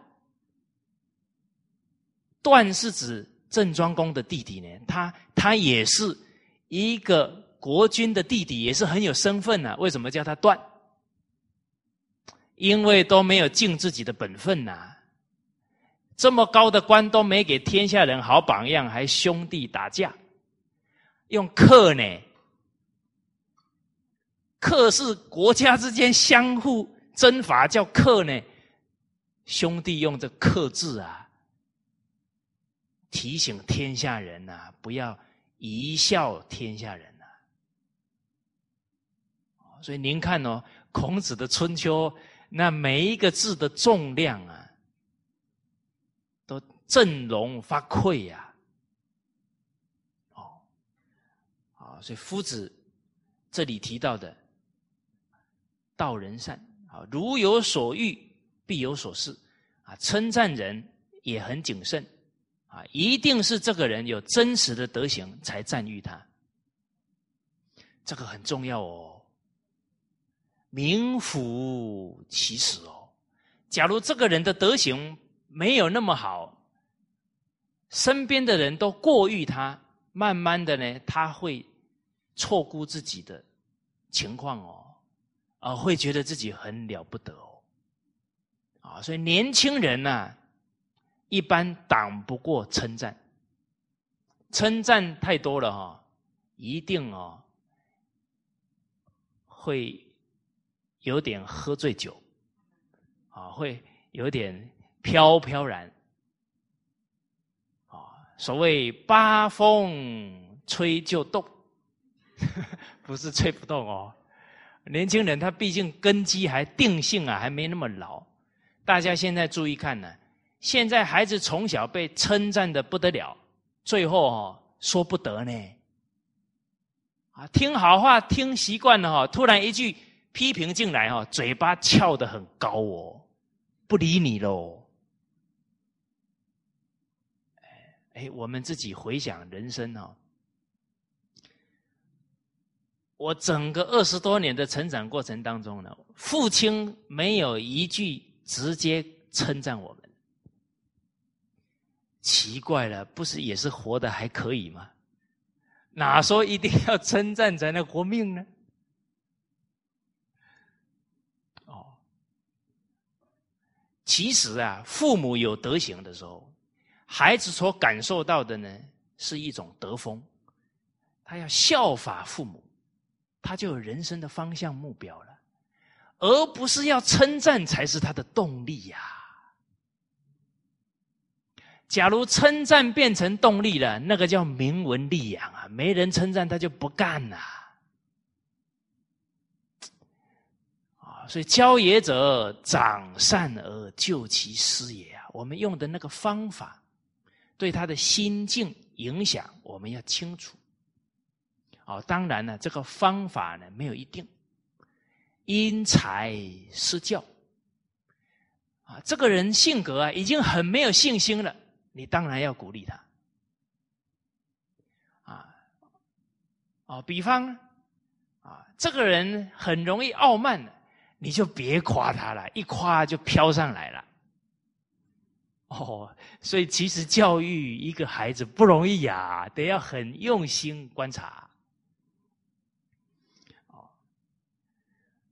段是指郑庄公的弟弟呢，他他也是一个国君的弟弟，也是很有身份呐。为什么叫他段？因为都没有尽自己的本分呐。这么高的官都没给天下人好榜样，还兄弟打架，用克呢？克是国家之间相互征伐，叫克呢？兄弟用这克字啊，提醒天下人呐，不要贻笑天下人呐。所以您看哦，孔子的春秋，那每一个字的重量啊。都振聋发聩呀！哦，啊，所以夫子这里提到的道人善啊，如有所欲，必有所事啊。称赞人也很谨慎啊，一定是这个人有真实的德行才赞誉他，这个很重要哦。名副其实哦。假如这个人的德行没有那么好。身边的人都过誉他，慢慢的呢，他会错估自己的情况哦，啊，会觉得自己很了不得哦，啊，所以年轻人呢，一般挡不过称赞，称赞太多了哈，一定哦，会有点喝醉酒，啊，会有点飘飘然。啊所谓八风吹就动，[laughs] 不是吹不动哦。年轻人他毕竟根基还定性啊，还没那么老。大家现在注意看呢，现在孩子从小被称赞的不得了，最后哦说不得呢。啊，听好话听习惯了哈，突然一句批评进来哈，嘴巴翘得很高哦，不理你喽。哎，我们自己回想人生哦，我整个二十多年的成长过程当中呢，父亲没有一句直接称赞我们，奇怪了，不是也是活的还可以吗？哪说一定要称赞才能活命呢？其实啊，父母有德行的时候。孩子所感受到的呢，是一种德风，他要效法父母，他就有人生的方向目标了，而不是要称赞才是他的动力呀。假如称赞变成动力了，那个叫名闻利养啊，没人称赞他就不干呐。啊，所以教也者，长善而救其失也啊。我们用的那个方法。对他的心境影响，我们要清楚。啊，当然呢，这个方法呢没有一定，因材施教。啊，这个人性格啊已经很没有信心了，你当然要鼓励他。啊，哦，比方啊，这个人很容易傲慢的，你就别夸他了，一夸就飘上来了。哦，所以其实教育一个孩子不容易呀，得要很用心观察。哦，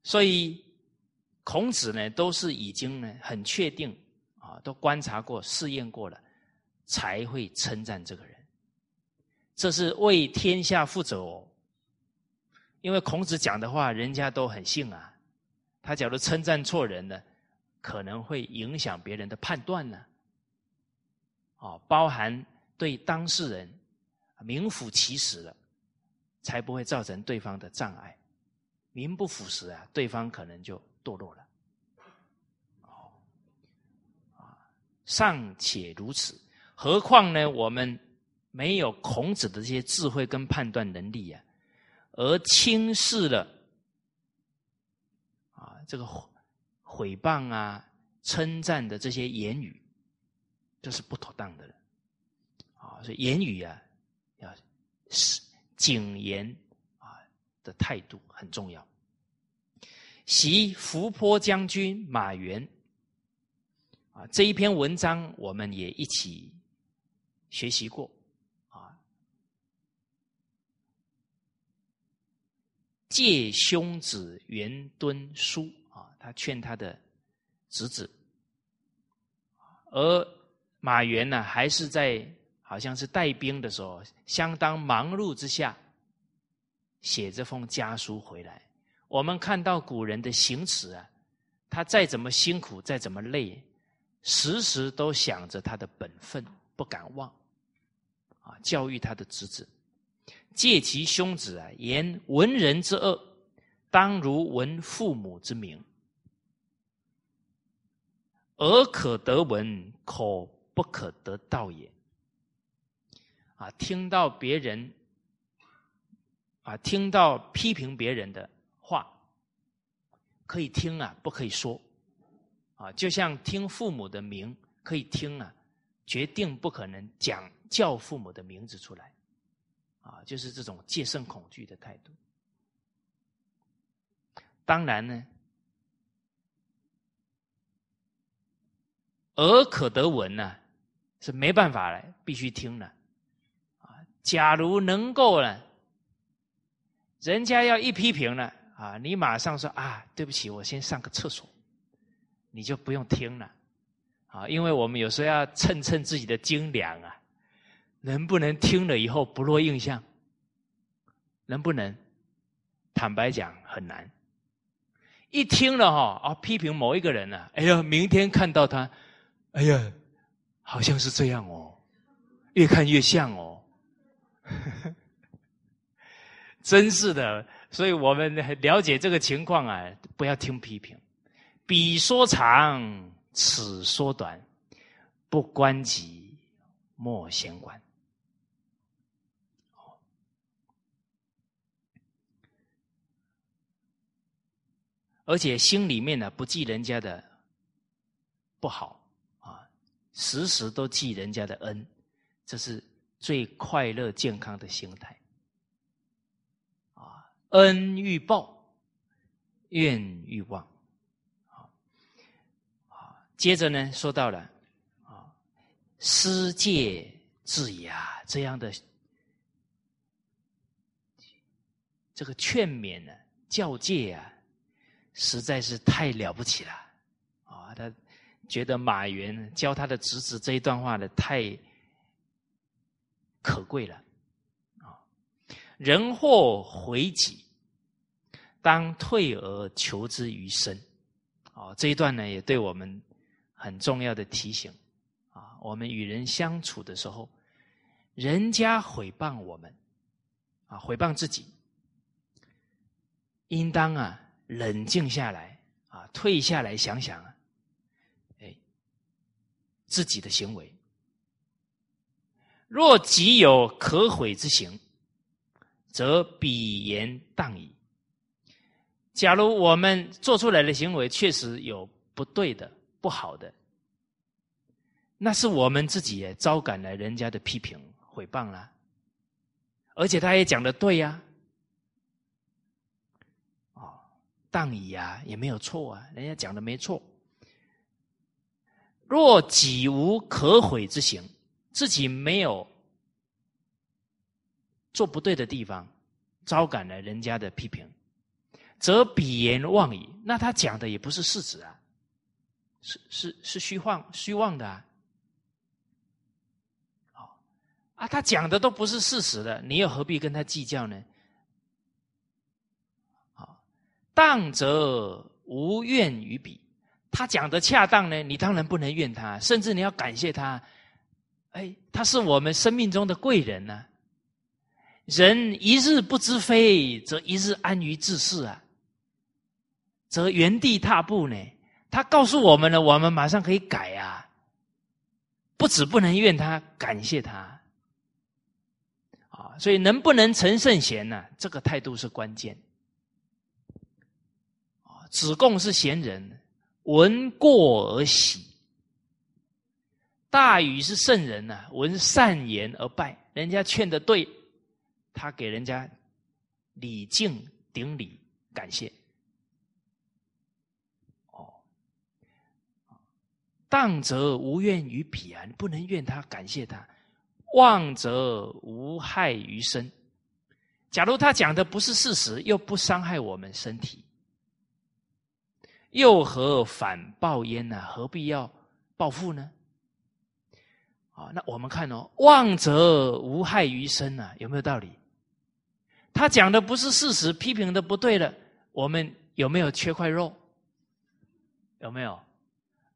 所以孔子呢，都是已经呢很确定啊，都观察过、试验过了，才会称赞这个人。这是为天下负责哦。因为孔子讲的话，人家都很信啊。他假如称赞错人呢，可能会影响别人的判断呢。哦，包含对当事人名副其实了，才不会造成对方的障碍。名不副实啊，对方可能就堕落了。哦，啊，尚且如此，何况呢？我们没有孔子的这些智慧跟判断能力呀，而轻视了这个毁谤啊、称赞的这些言语。这是不妥当的了，啊，所以言语啊，要谨言啊的态度很重要。习伏坡将军马援啊，这一篇文章我们也一起学习过啊。借兄子元敦书啊，他劝他的侄子，而。马援呢，还是在好像是带兵的时候，相当忙碌之下，写这封家书回来。我们看到古人的行持啊，他再怎么辛苦，再怎么累，时时都想着他的本分，不敢忘。啊，教育他的侄子，借其兄子啊，言文人之恶，当如闻父母之名，而可得闻，可。不可得道也。啊，听到别人啊，听到批评别人的话，可以听啊，不可以说。啊，就像听父母的名可以听啊，决定不可能讲叫父母的名字出来。啊，就是这种戒慎恐惧的态度。当然呢。耳可得闻呢？是没办法了，必须听了。啊，假如能够呢，人家要一批评了啊，你马上说啊，对不起，我先上个厕所，你就不用听了。啊，因为我们有时候要称称自己的斤两啊，能不能听了以后不落印象？能不能？坦白讲很难。一听了哈啊，批评某一个人呢，哎呀，明天看到他，哎呀。好像是这样哦，越看越像哦，[laughs] 真是的。所以我们了解这个情况啊，不要听批评。彼说长，此说短，不关己，莫闲管。而且心里面呢，不记人家的不好啊。时时都记人家的恩，这是最快乐健康的心态。啊，恩欲报，怨欲忘。啊，接着呢，说到了啊，师戒治雅这样的这个劝勉呢，教诫啊，实在是太了不起了。啊，他。觉得马云教他的侄子这一段话呢，太可贵了啊！人或回己，当退而求之于身。啊，这一段呢，也对我们很重要的提醒啊！我们与人相处的时候，人家毁谤我们啊，毁谤自己，应当啊冷静下来啊，退下来想想啊。自己的行为，若己有可悔之行，则彼言当矣。假如我们做出来的行为确实有不对的、不好的，那是我们自己也招感了人家的批评、诽谤啦。而且他也讲的对呀，当矣呀，也没有错啊，人家讲的没错。若己无可悔之行，自己没有做不对的地方，招感了人家的批评。则彼言妄矣，那他讲的也不是事实啊，是是是虚幻虚妄的啊，啊，他讲的都不是事实的，你又何必跟他计较呢？好，当则无怨于彼，他讲的恰当呢，你当然不能怨他，甚至你要感谢他，哎，他是我们生命中的贵人呢。人一日不知非，则一日安于自是啊。则原地踏步呢？他告诉我们了，我们马上可以改啊！不止不能怨他，感谢他啊！所以能不能成圣贤呢？这个态度是关键！子贡是贤人，闻过而喜；大禹是圣人呢，闻善言而拜。人家劝的对，他给人家礼敬顶礼，感谢。哦当则无怨于彼啊，你不能怨他，感谢他；妄则无害于身。假如他讲的不是事实，又不伤害我们身体，又何反报焉呢？何必要报复呢？啊，那我们看哦，妄则无害于身呢，有没有道理？他讲的不是事实，批评的不对了，我们有没有缺块肉？有没有？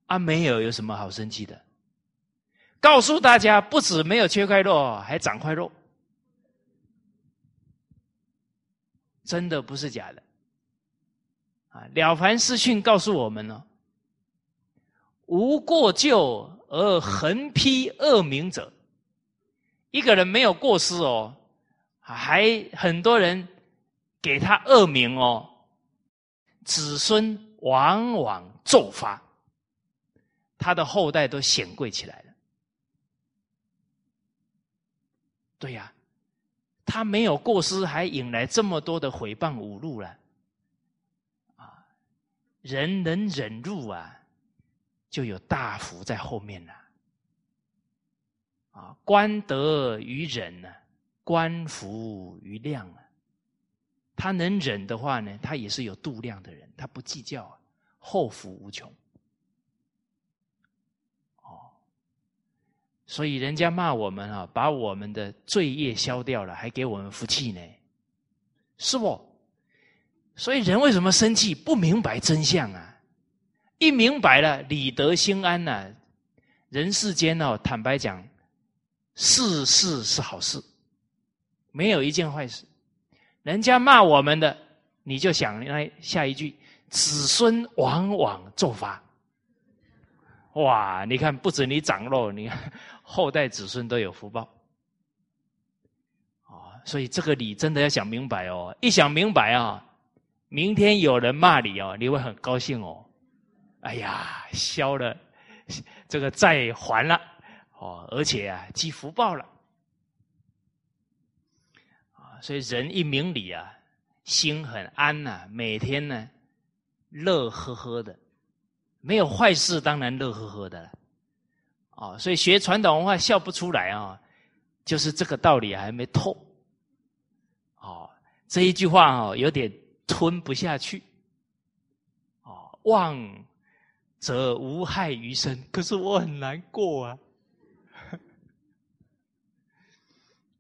啊，没有，有什么好生气的？告诉大家，不止没有缺块肉，还长块肉，真的不是假的。啊，《了凡四训》告诉我们呢：无过咎而横批恶名者，一个人没有过失哦，还很多人给他恶名哦，子孙往往奏发。他的后代都显贵起来了，对呀，他没有过失，还引来这么多的诽谤侮辱了，人能忍辱啊，就有大福在后面了，啊，官德于忍呢，官福于量啊，他能忍的话呢，他也是有度量的人，他不计较，后福无穷。哦所以人家骂我们啊，把我们的罪业消掉了，还给我们福气呢，是不？所以人为什么生气？不明白真相啊！一明白了，理得心安呐。人世间哦，坦白讲，事事是好事，没有一件坏事。人家骂我们的，你就想来下一句：子孙往往奏发。哇！你看，不止你长肉，你看后代子孙都有福报。啊，所以这个理真的要想明白哦。一想明白啊，明天有人骂你哦，你会很高兴哦。哎呀，消了这个债还了哦，而且啊，积福报了。啊，所以人一明理啊，心很安呐，每天呢乐呵呵的。没有坏事，当然乐呵呵的了，哦，所以学传统文化笑不出来啊，就是这个道理还没透，哦，这一句话哦有点吞不下去，哦，妄则无害于身，可是我很难过啊，[laughs]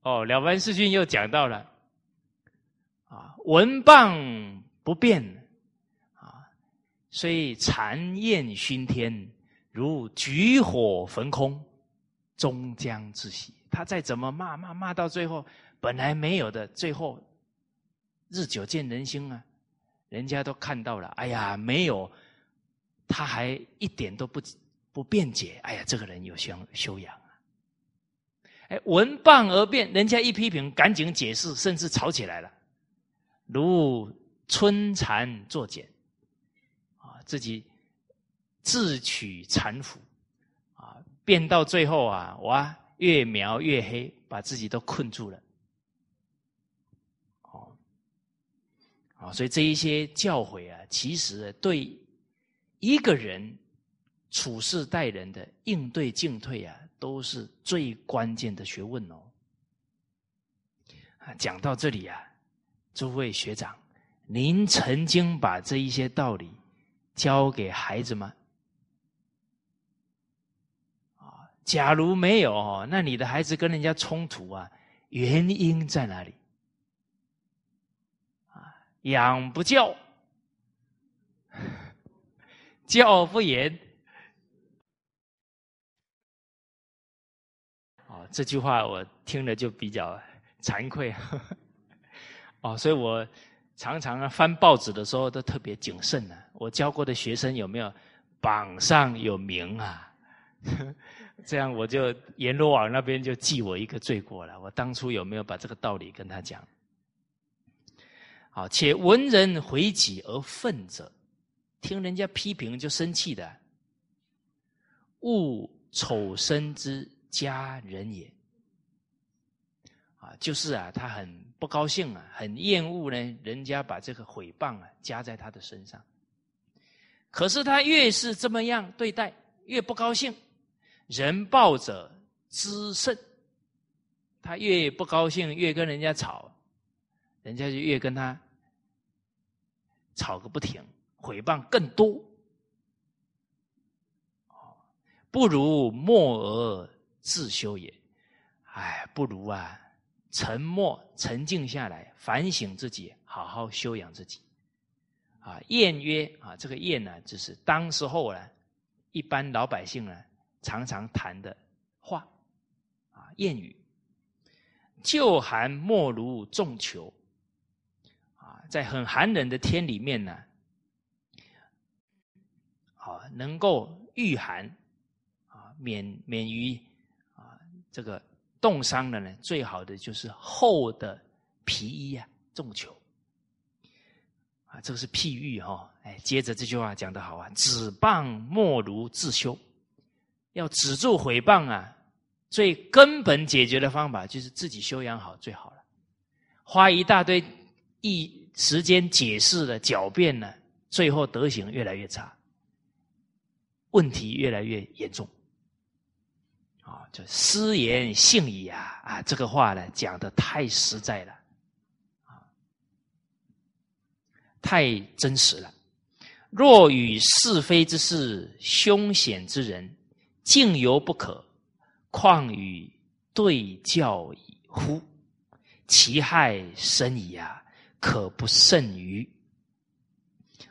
哦，了凡四训又讲到了，啊，文谤不变。啊虽残焰熏天，如举火焚空，终将自息。他再怎么骂骂骂到最后，本来没有的，最后日久见人心啊！人家都看到了，哎呀，没有，他还一点都不不辩解。哎呀，这个人有修修养啊！哎，闻谤而辩，人家一批评，赶紧解释，甚至吵起来了，如春蚕作茧，啊，自己自取蚕服，啊，变到最后啊，哇，越描越黑，把自己都困住了，啊，所以这一些教诲啊，其实对一个人处事待人的应对进退啊。都是最关键的学问哦。啊，讲到这里啊，诸位学长，您曾经把这一些道理教给孩子吗？啊，假如没有，那你的孩子跟人家冲突啊，原因在哪里？养不教，教不严。哦这句话我听了就比较惭愧，[laughs] 哦，所以我常常翻报纸的时候都特别谨慎呢。我教过的学生有没有榜上有名啊？[laughs] 这样我就阎罗王那边就记我一个罪过了。我当初有没有把这个道理跟他讲？好，且闻人回己而愤者，听人家批评就生气的，勿丑身之。家人也，啊，就是啊，他很不高兴啊，很厌恶呢，人家把这个毁谤啊加在他的身上。可是他越是这么样对待，越不高兴。人暴者知甚，他越不高兴，越跟人家吵，人家就越跟他吵个不停，毁谤更多。不如默而。自修也，哎，不如啊，沉默沉静下来，反省自己，好好修养自己。啊，谚曰啊，这个谚呢，就是当时候呢，一般老百姓呢常常谈的话，啊，谚语。旧寒莫如重裘，啊，在很寒冷的天里面呢，啊，能够御寒，啊，免免于啊。这个冻伤的呢，最好的就是厚的皮衣啊，重裘啊，这个是譬喻哈。哎，接着这句话讲的好啊，止谤莫如自修，要止住毁谤啊，最根本解决的方法就是自己修养好最好了。花一大堆一时间解释了、狡辩了，最后德行越来越差，问题越来越严重。啊，就失言信矣啊！啊，这个话呢讲的太实在了，啊，太真实了。若与是非之事、凶险之人，竟犹不可，况与对教矣乎？其害深矣啊！可不胜于？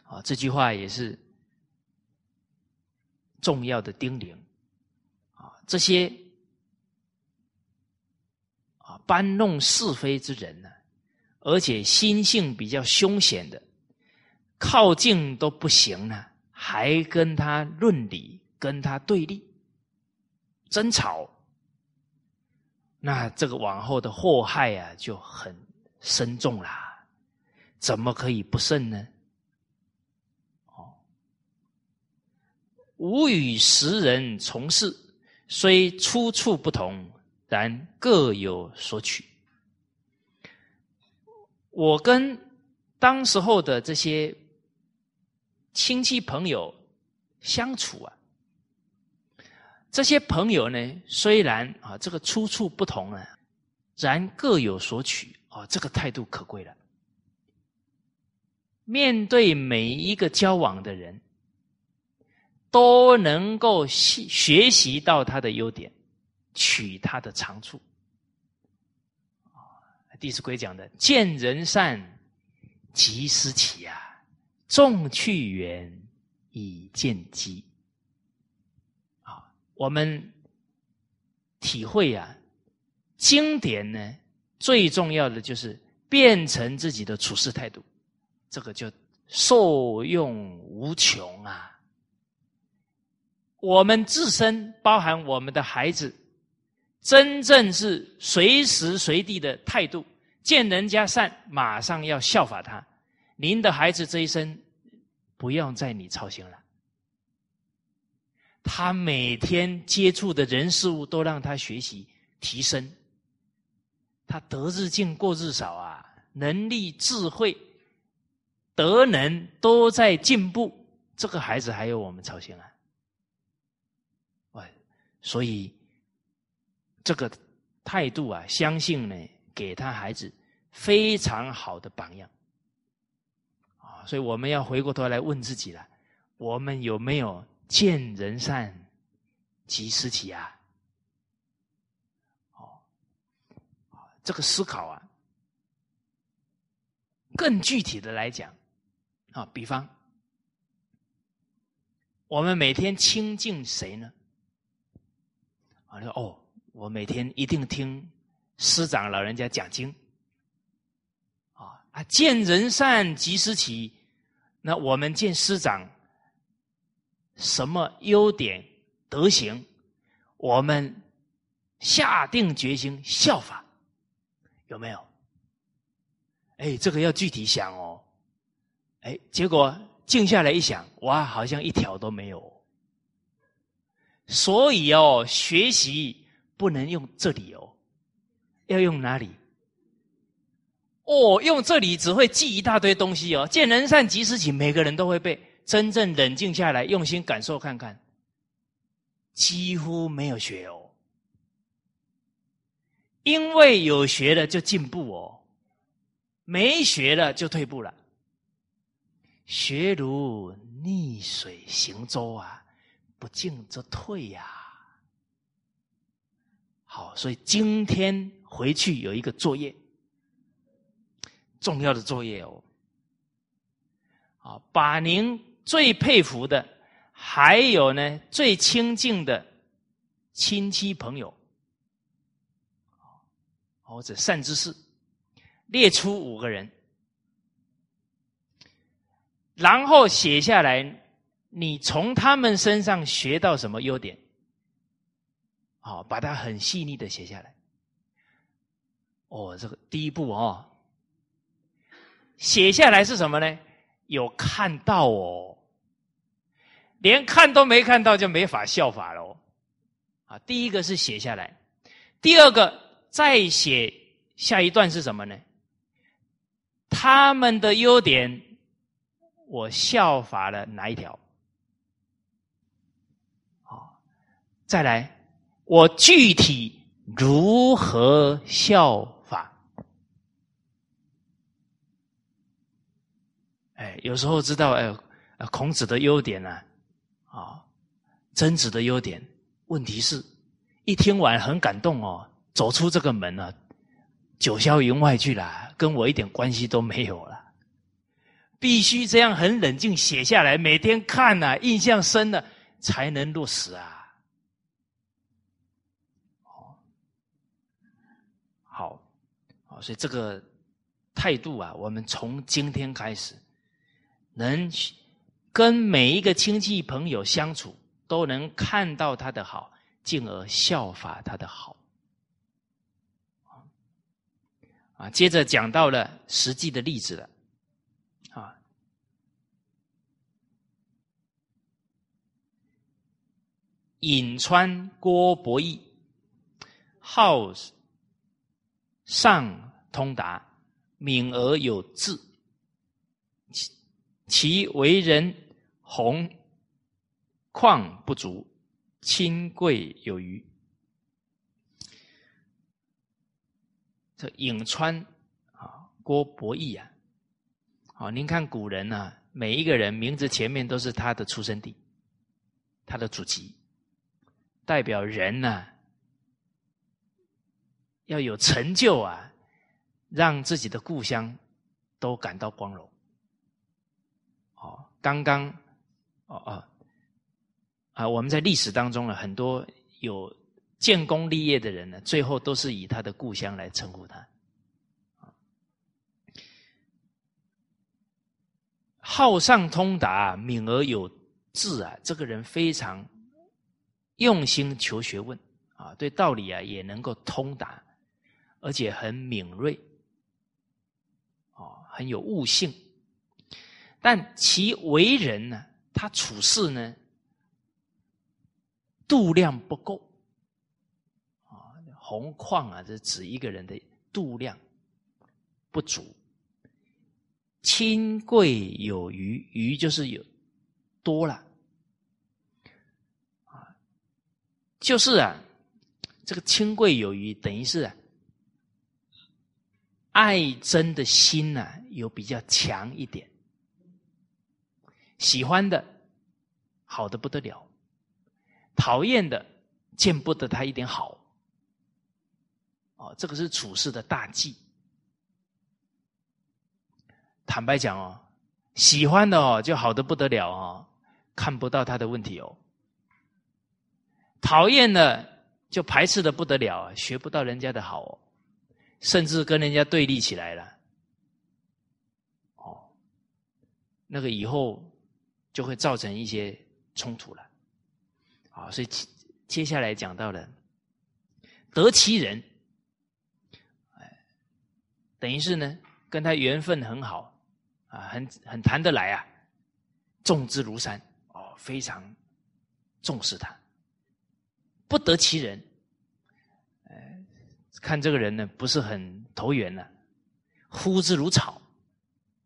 啊，这句话也是重要的叮咛啊。这些啊搬弄是非之人呢，而且心性比较凶险的，靠近都不行呢，还跟他论理，跟他对立，争吵，那这个往后的祸害啊就很深重啦，怎么可以不慎呢？哦，吾与时人从事。虽出处不同，然各有所取。我跟当时候的这些亲戚朋友相处啊，这些朋友呢，虽然啊这个出处不同啊，然各有所取啊，这个态度可贵了。面对每一个交往的人。都能够学学习到他的优点，取他的长处。《弟子规》讲的“见人善，即思齐啊，众去远，以见机。”啊，我们体会啊，经典呢，最重要的就是变成自己的处事态度，这个就受用无穷啊。我们自身包含我们的孩子，真正是随时随地的态度，见人家善，马上要效法他。您的孩子这一生不用再你操心了，他每天接触的人事物都让他学习提升，他得日进过日少啊，能力智慧。德能都在进步，这个孩子还有我们操心啊！哎，所以这个态度啊，相信呢，给他孩子非常好的榜样啊！所以我们要回过头来问自己了：我们有没有见人善，即思齐啊？哦，这个思考啊，更具体的来讲。啊，比方，我们每天亲近谁呢？啊，说哦，我每天一定听师长老人家讲经。啊啊，见人善即思齐。那我们见师长什么优点德行，我们下定决心效法，有没有？哎，这个要具体想哦。哎，结果静下来一想，哇，好像一条都没有。所以哦，学习不能用这里哦，要用哪里？哦，用这里只会记一大堆东西哦。见人善即思齐，每个人都会背。真正冷静下来，用心感受看看，几乎没有学哦。因为有学了就进步哦，没学了就退步了。学如逆水行舟啊，不进则退呀。好，所以今天回去有一个作业，重要的作业哦。啊，把您最佩服的，还有呢最亲近的亲戚朋友，或者善知识，列出五个人。然后写下来，你从他们身上学到什么优点？好，把它很细腻的写下来。哦，这个第一步哦，写下来是什么呢？有看到哦，连看都没看到就没法效法喽。啊，第一个是写下来，第二个再写下一段是什么呢？他们的优点。我效法了哪一条？好，再来，我具体如何效法？哎，有时候知道哎，孔子的优点呢，啊，曾子的优点。问题是，一听完很感动哦，走出这个门呢，九霄云外去了，跟我一点关系都没有了。必须这样很冷静写下来，每天看呐，印象深了才能落实啊。好，好，所以这个态度啊，我们从今天开始，能跟每一个亲戚朋友相处，都能看到他的好，进而效法他的好。啊，接着讲到了实际的例子了。颍川郭伯义，号上通达，敏而有志，其其为人宏旷不足，亲贵有余。这颍川啊，郭伯义啊，好，您看古人呢，每一个人名字前面都是他的出生地，他的祖籍。代表人呢，要有成就啊，让自己的故乡都感到光荣。哦，刚刚，哦哦，啊，我们在历史当中呢，很多有建功立业的人呢，最后都是以他的故乡来称呼他。好上通达，敏而有志啊，这个人非常。用心求学问啊，对道理啊也能够通达，而且很敏锐，啊，很有悟性。但其为人呢，他处事呢，度量不够，啊，红矿啊，这指一个人的度量不足。亲贵有余，余就是有多了，啊，就是啊，这个亲贵有余，等于是啊，爱憎的心呐，有比较强一点。喜欢的，好的不得了；讨厌的，见不得他一点好。哦，这个是处事的大忌。坦白讲哦，喜欢的哦，就好的不得了哦，看不到他的问题哦；讨厌的，就排斥的不得了啊，学不到人家的好哦，甚至跟人家对立起来了。哦，那个以后。就会造成一些冲突了，啊，所以接下来讲到了得其人，哎，等于是呢，跟他缘分很好，啊，很很谈得来啊，重之如山，哦，非常重视他，不得其人，哎，看这个人呢不是很投缘呢，呼之如草，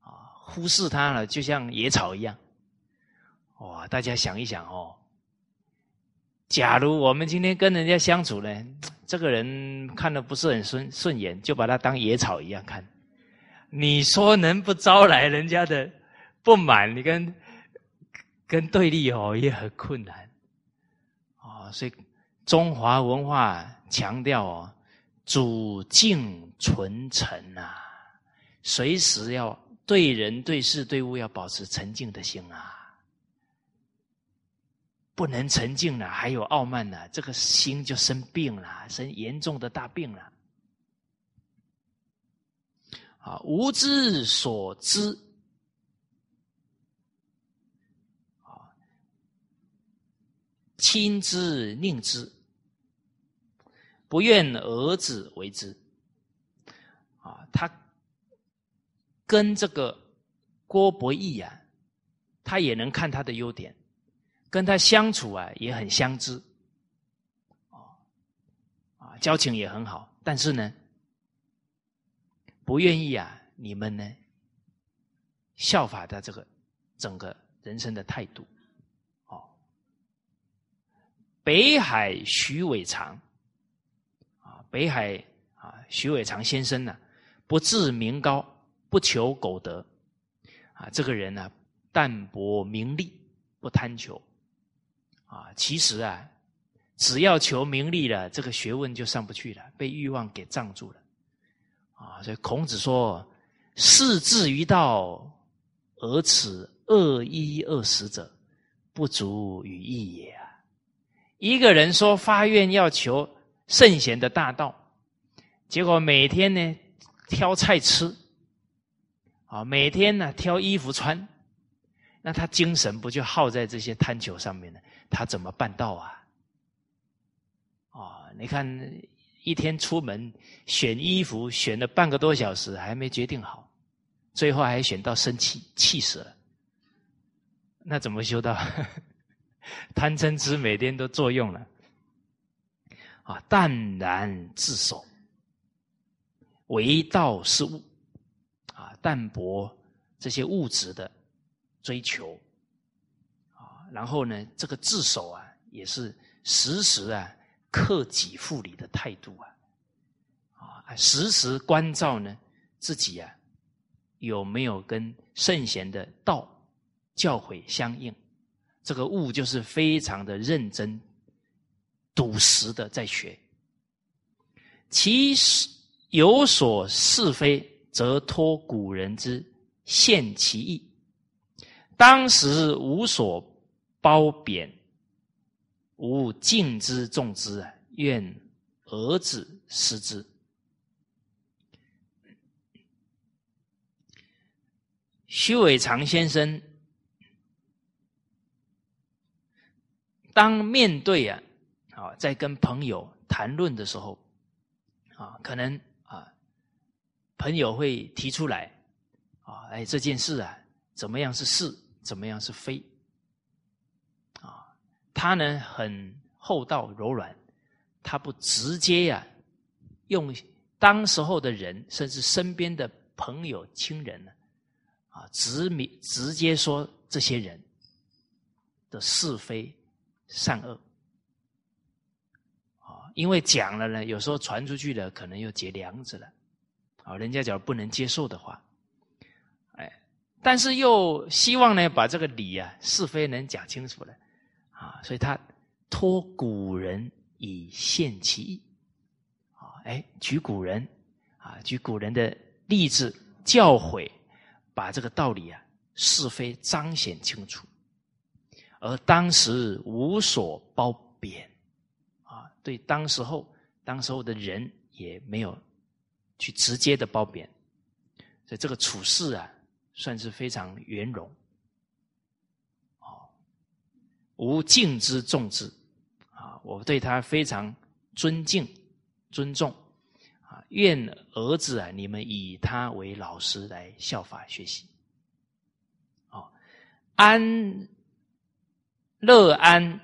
啊，忽视他了，就像野草一样。哇！大家想一想哦，假如我们今天跟人家相处呢，这个人看的不是很顺顺眼，就把他当野草一样看，你说能不招来人家的不满？你跟跟对立哦，也很困难哦。所以中华文化强调哦，主静纯诚啊，随时要对人对事对物要保持沉静的心啊。不能沉静了，还有傲慢呢，这个心就生病了，生严重的大病了。啊，无知所知，啊，亲之宁之，不愿儿子为之。啊，他跟这个郭伯义啊，他也能看他的优点。跟他相处啊，也很相知，啊，交情也很好，但是呢，不愿意啊，你们呢，效法他这个整个人生的态度，北海徐伟长，啊，北海啊，徐伟长先生呢，不自名高，不求苟得，啊，这个人呢，淡泊名利，不贪求。啊，其实啊，只要求名利了，这个学问就上不去了，被欲望给障住了。啊，所以孔子说：“士志于道，而此恶一恶十者，不足与义也。”，一个人说发愿要求圣贤的大道，结果每天呢挑菜吃，啊，每天呢挑衣服穿，那他精神不就耗在这些贪求上面了？他怎么办到啊？哦，你看一天出门选衣服选了半个多小时还没决定好，最后还选到生气气死了。那怎么修道贪嗔痴每天都作用了？啊，淡然自守，为道是物，啊，淡泊这些物质的追求。啊然后呢，这个自守啊，也是时时啊克己复礼的态度啊，啊，时时关照呢自己啊有没有跟圣贤的道教诲相应，这个悟就是非常的认真笃实的在学。其有所是非，则托古人之现其意，当时无所。褒贬，吾敬之重之啊！愿儿子失之。徐伟长先生，当面对啊，啊，在跟朋友谈论的时候，啊，可能啊，朋友会提出来，啊，哎，这件事啊，怎么样是是，怎么样是非，啊，他呢很厚道柔软，他不直接呀，用当时候的人，甚至身边的朋友亲人呢，啊，直明直接说这些人的是非善恶。因为讲了呢，有时候传出去了，可能又结梁子了，啊，人家假如不能接受的话，哎，但是又希望呢，把这个理啊是非能讲清楚了，啊，所以他托古人以献其意，啊，哎，举古人，啊，举古人的例子教诲，把这个道理啊是非彰显清楚，而当时无所褒贬。啊对，当时候，当时候的人也没有去直接的褒贬，所以这个处事啊，算是非常圆融，哦，无敬之重之，啊，我对他非常尊敬、尊重，啊，愿儿子啊，你们以他为老师来效法学习，哦，安乐安。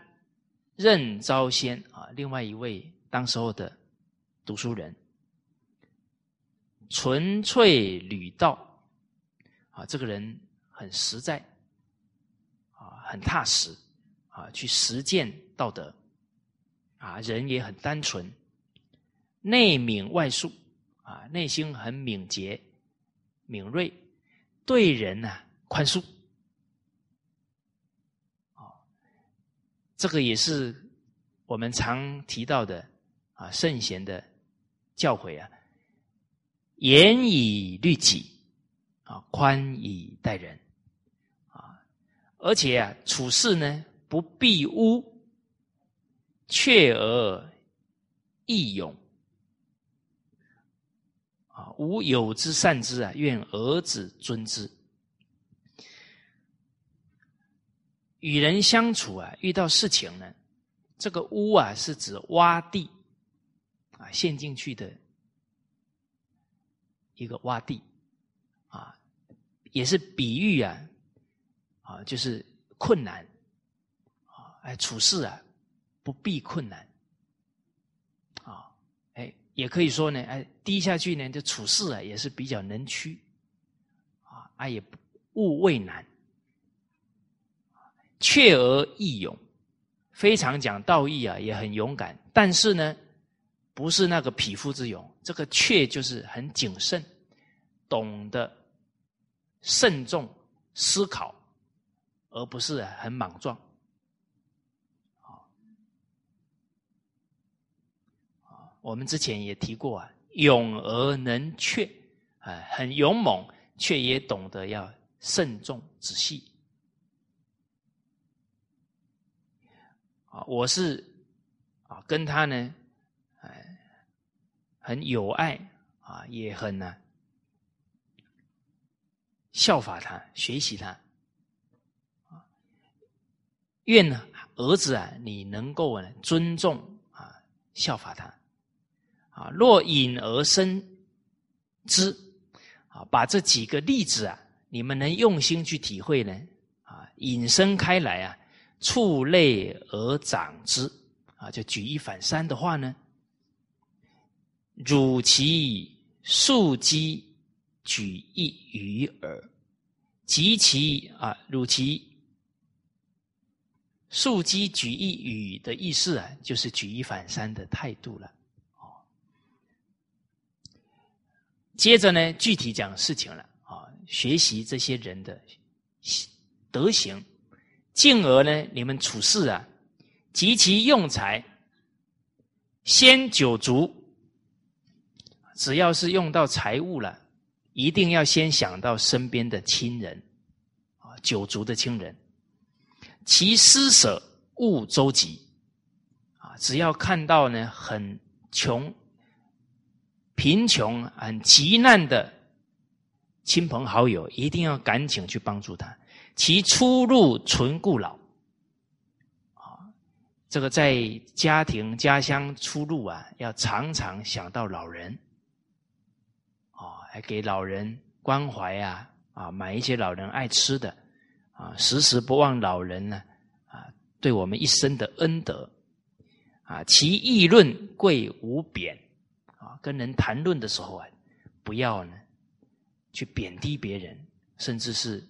任昭先啊，另外一位当时候的读书人，纯粹履道啊，这个人很实在啊，很踏实啊，去实践道德啊，人也很单纯，内敏外疏啊，内心很敏捷敏锐，对人呢宽恕。这个也是我们常提到的啊，圣贤的教诲啊，严以律己啊，宽以待人啊，而且啊，处事呢不避污，却而义勇啊，吾有之善之啊，愿儿子尊之。与人相处啊，遇到事情呢，这个污啊是指洼地啊陷进去的一个洼地啊，也是比喻啊啊就是困难啊哎处事啊不避困难啊哎也可以说呢哎低下去呢这处事啊也是比较能屈啊啊也勿畏难。确而易勇，非常讲道义啊，也很勇敢。但是呢，不是那个匹夫之勇。这个确就是很谨慎，懂得慎重思考，而不是很莽撞。我们之前也提过啊，勇而能却，啊，很勇猛，却也懂得要慎重仔细。我是啊，跟他呢，哎，很有爱啊，也很呢效法他，学习他。愿呢儿子啊，你能够呢尊重啊，效法他啊。若隐而生之啊，把这几个例子啊，你们能用心去体会呢啊，引申开来啊。触类而长之，啊，就举一反三的话呢，汝其竖机举一鱼耳，及其啊，汝其竖机举一语的意思啊，就是举一反三的态度了。哦，接着呢，具体讲事情了啊，学习这些人的德行。进而呢，你们处事啊，及其用财，先九足。只要是用到财物了，一定要先想到身边的亲人啊，九族的亲人。其施舍勿周急啊，只要看到呢很穷、贫穷、很急难的亲朋好友，一定要赶紧去帮助他。其出入存故老，啊，这个在家庭家乡出入啊，要常常想到老人，啊，还给老人关怀啊，啊，买一些老人爱吃的，啊，时时不忘老人呢，啊，对我们一生的恩德，啊，其议论贵无贬，啊，跟人谈论的时候啊，不要呢，去贬低别人，甚至是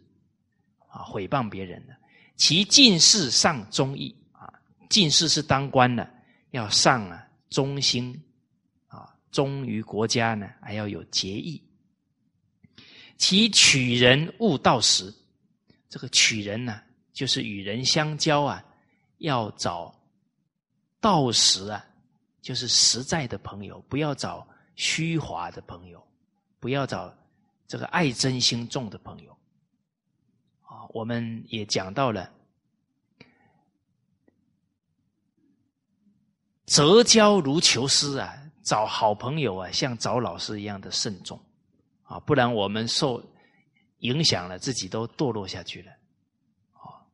啊毁谤别人的。其进士上忠义啊，进士是当官的，要上啊忠心啊，忠于国家呢，还要有节义。其取人勿道实，这个取人呢，就是与人相交啊，要找道实啊，就是实在的朋友，不要找虚华的朋友，不要找这个爱真心重的朋友。我们也讲到了，择交如求师啊，找好朋友啊，像找老师一样的慎重啊，不然我们受影响了，自己都堕落下去了。啊，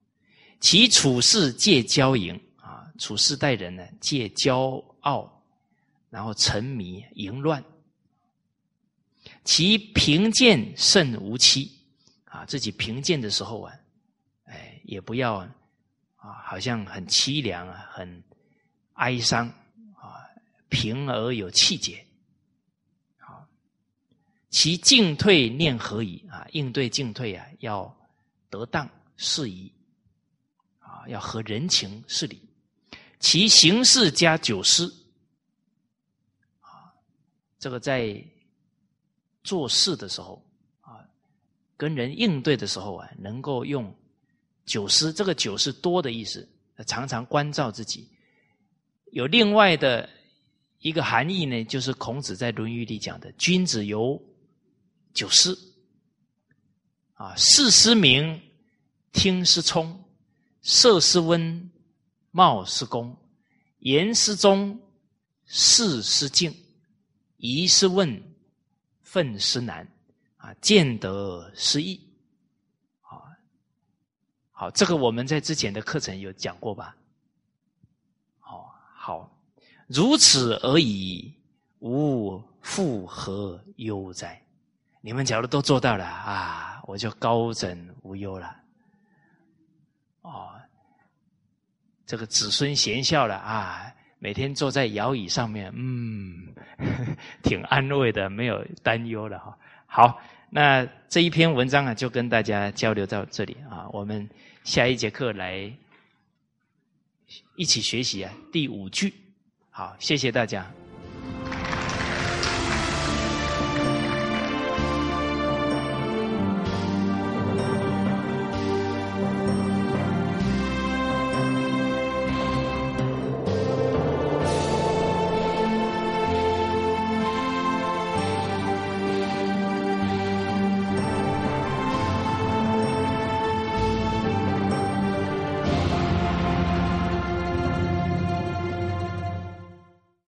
其处事戒骄淫啊，处事待人呢，戒骄傲，然后沉迷淫乱。其贫贱甚无欺。啊，自己贫贱的时候啊，哎，也不要啊，好像很凄凉啊，很哀伤啊，平而有气节。好，其进退念何以啊？应对进退啊，要得当适宜啊，要合人情事理。其行事加九思啊，这个在做事的时候。跟人应对的时候啊，能够用九思，这个九是多的意思，常常关照自己。有另外的一个含义呢，就是孔子在《论语》里讲的：“君子有九思，啊，视思明，听思聪，色思温，貌思恭，言思忠，事思敬，疑思问，愤思难。”啊，见得失意，啊，好，这个我们在之前的课程有讲过吧？好，好，如此而已，无复何忧哉？你们假如都做到了啊，我就高枕无忧了。哦，这个子孙贤孝了啊，每天坐在摇椅上面，嗯，[laughs] 挺安慰的，没有担忧了哈。好。那这一篇文章啊，就跟大家交流到这里啊。我们下一节课来一起学习啊，第五句。好，谢谢大家。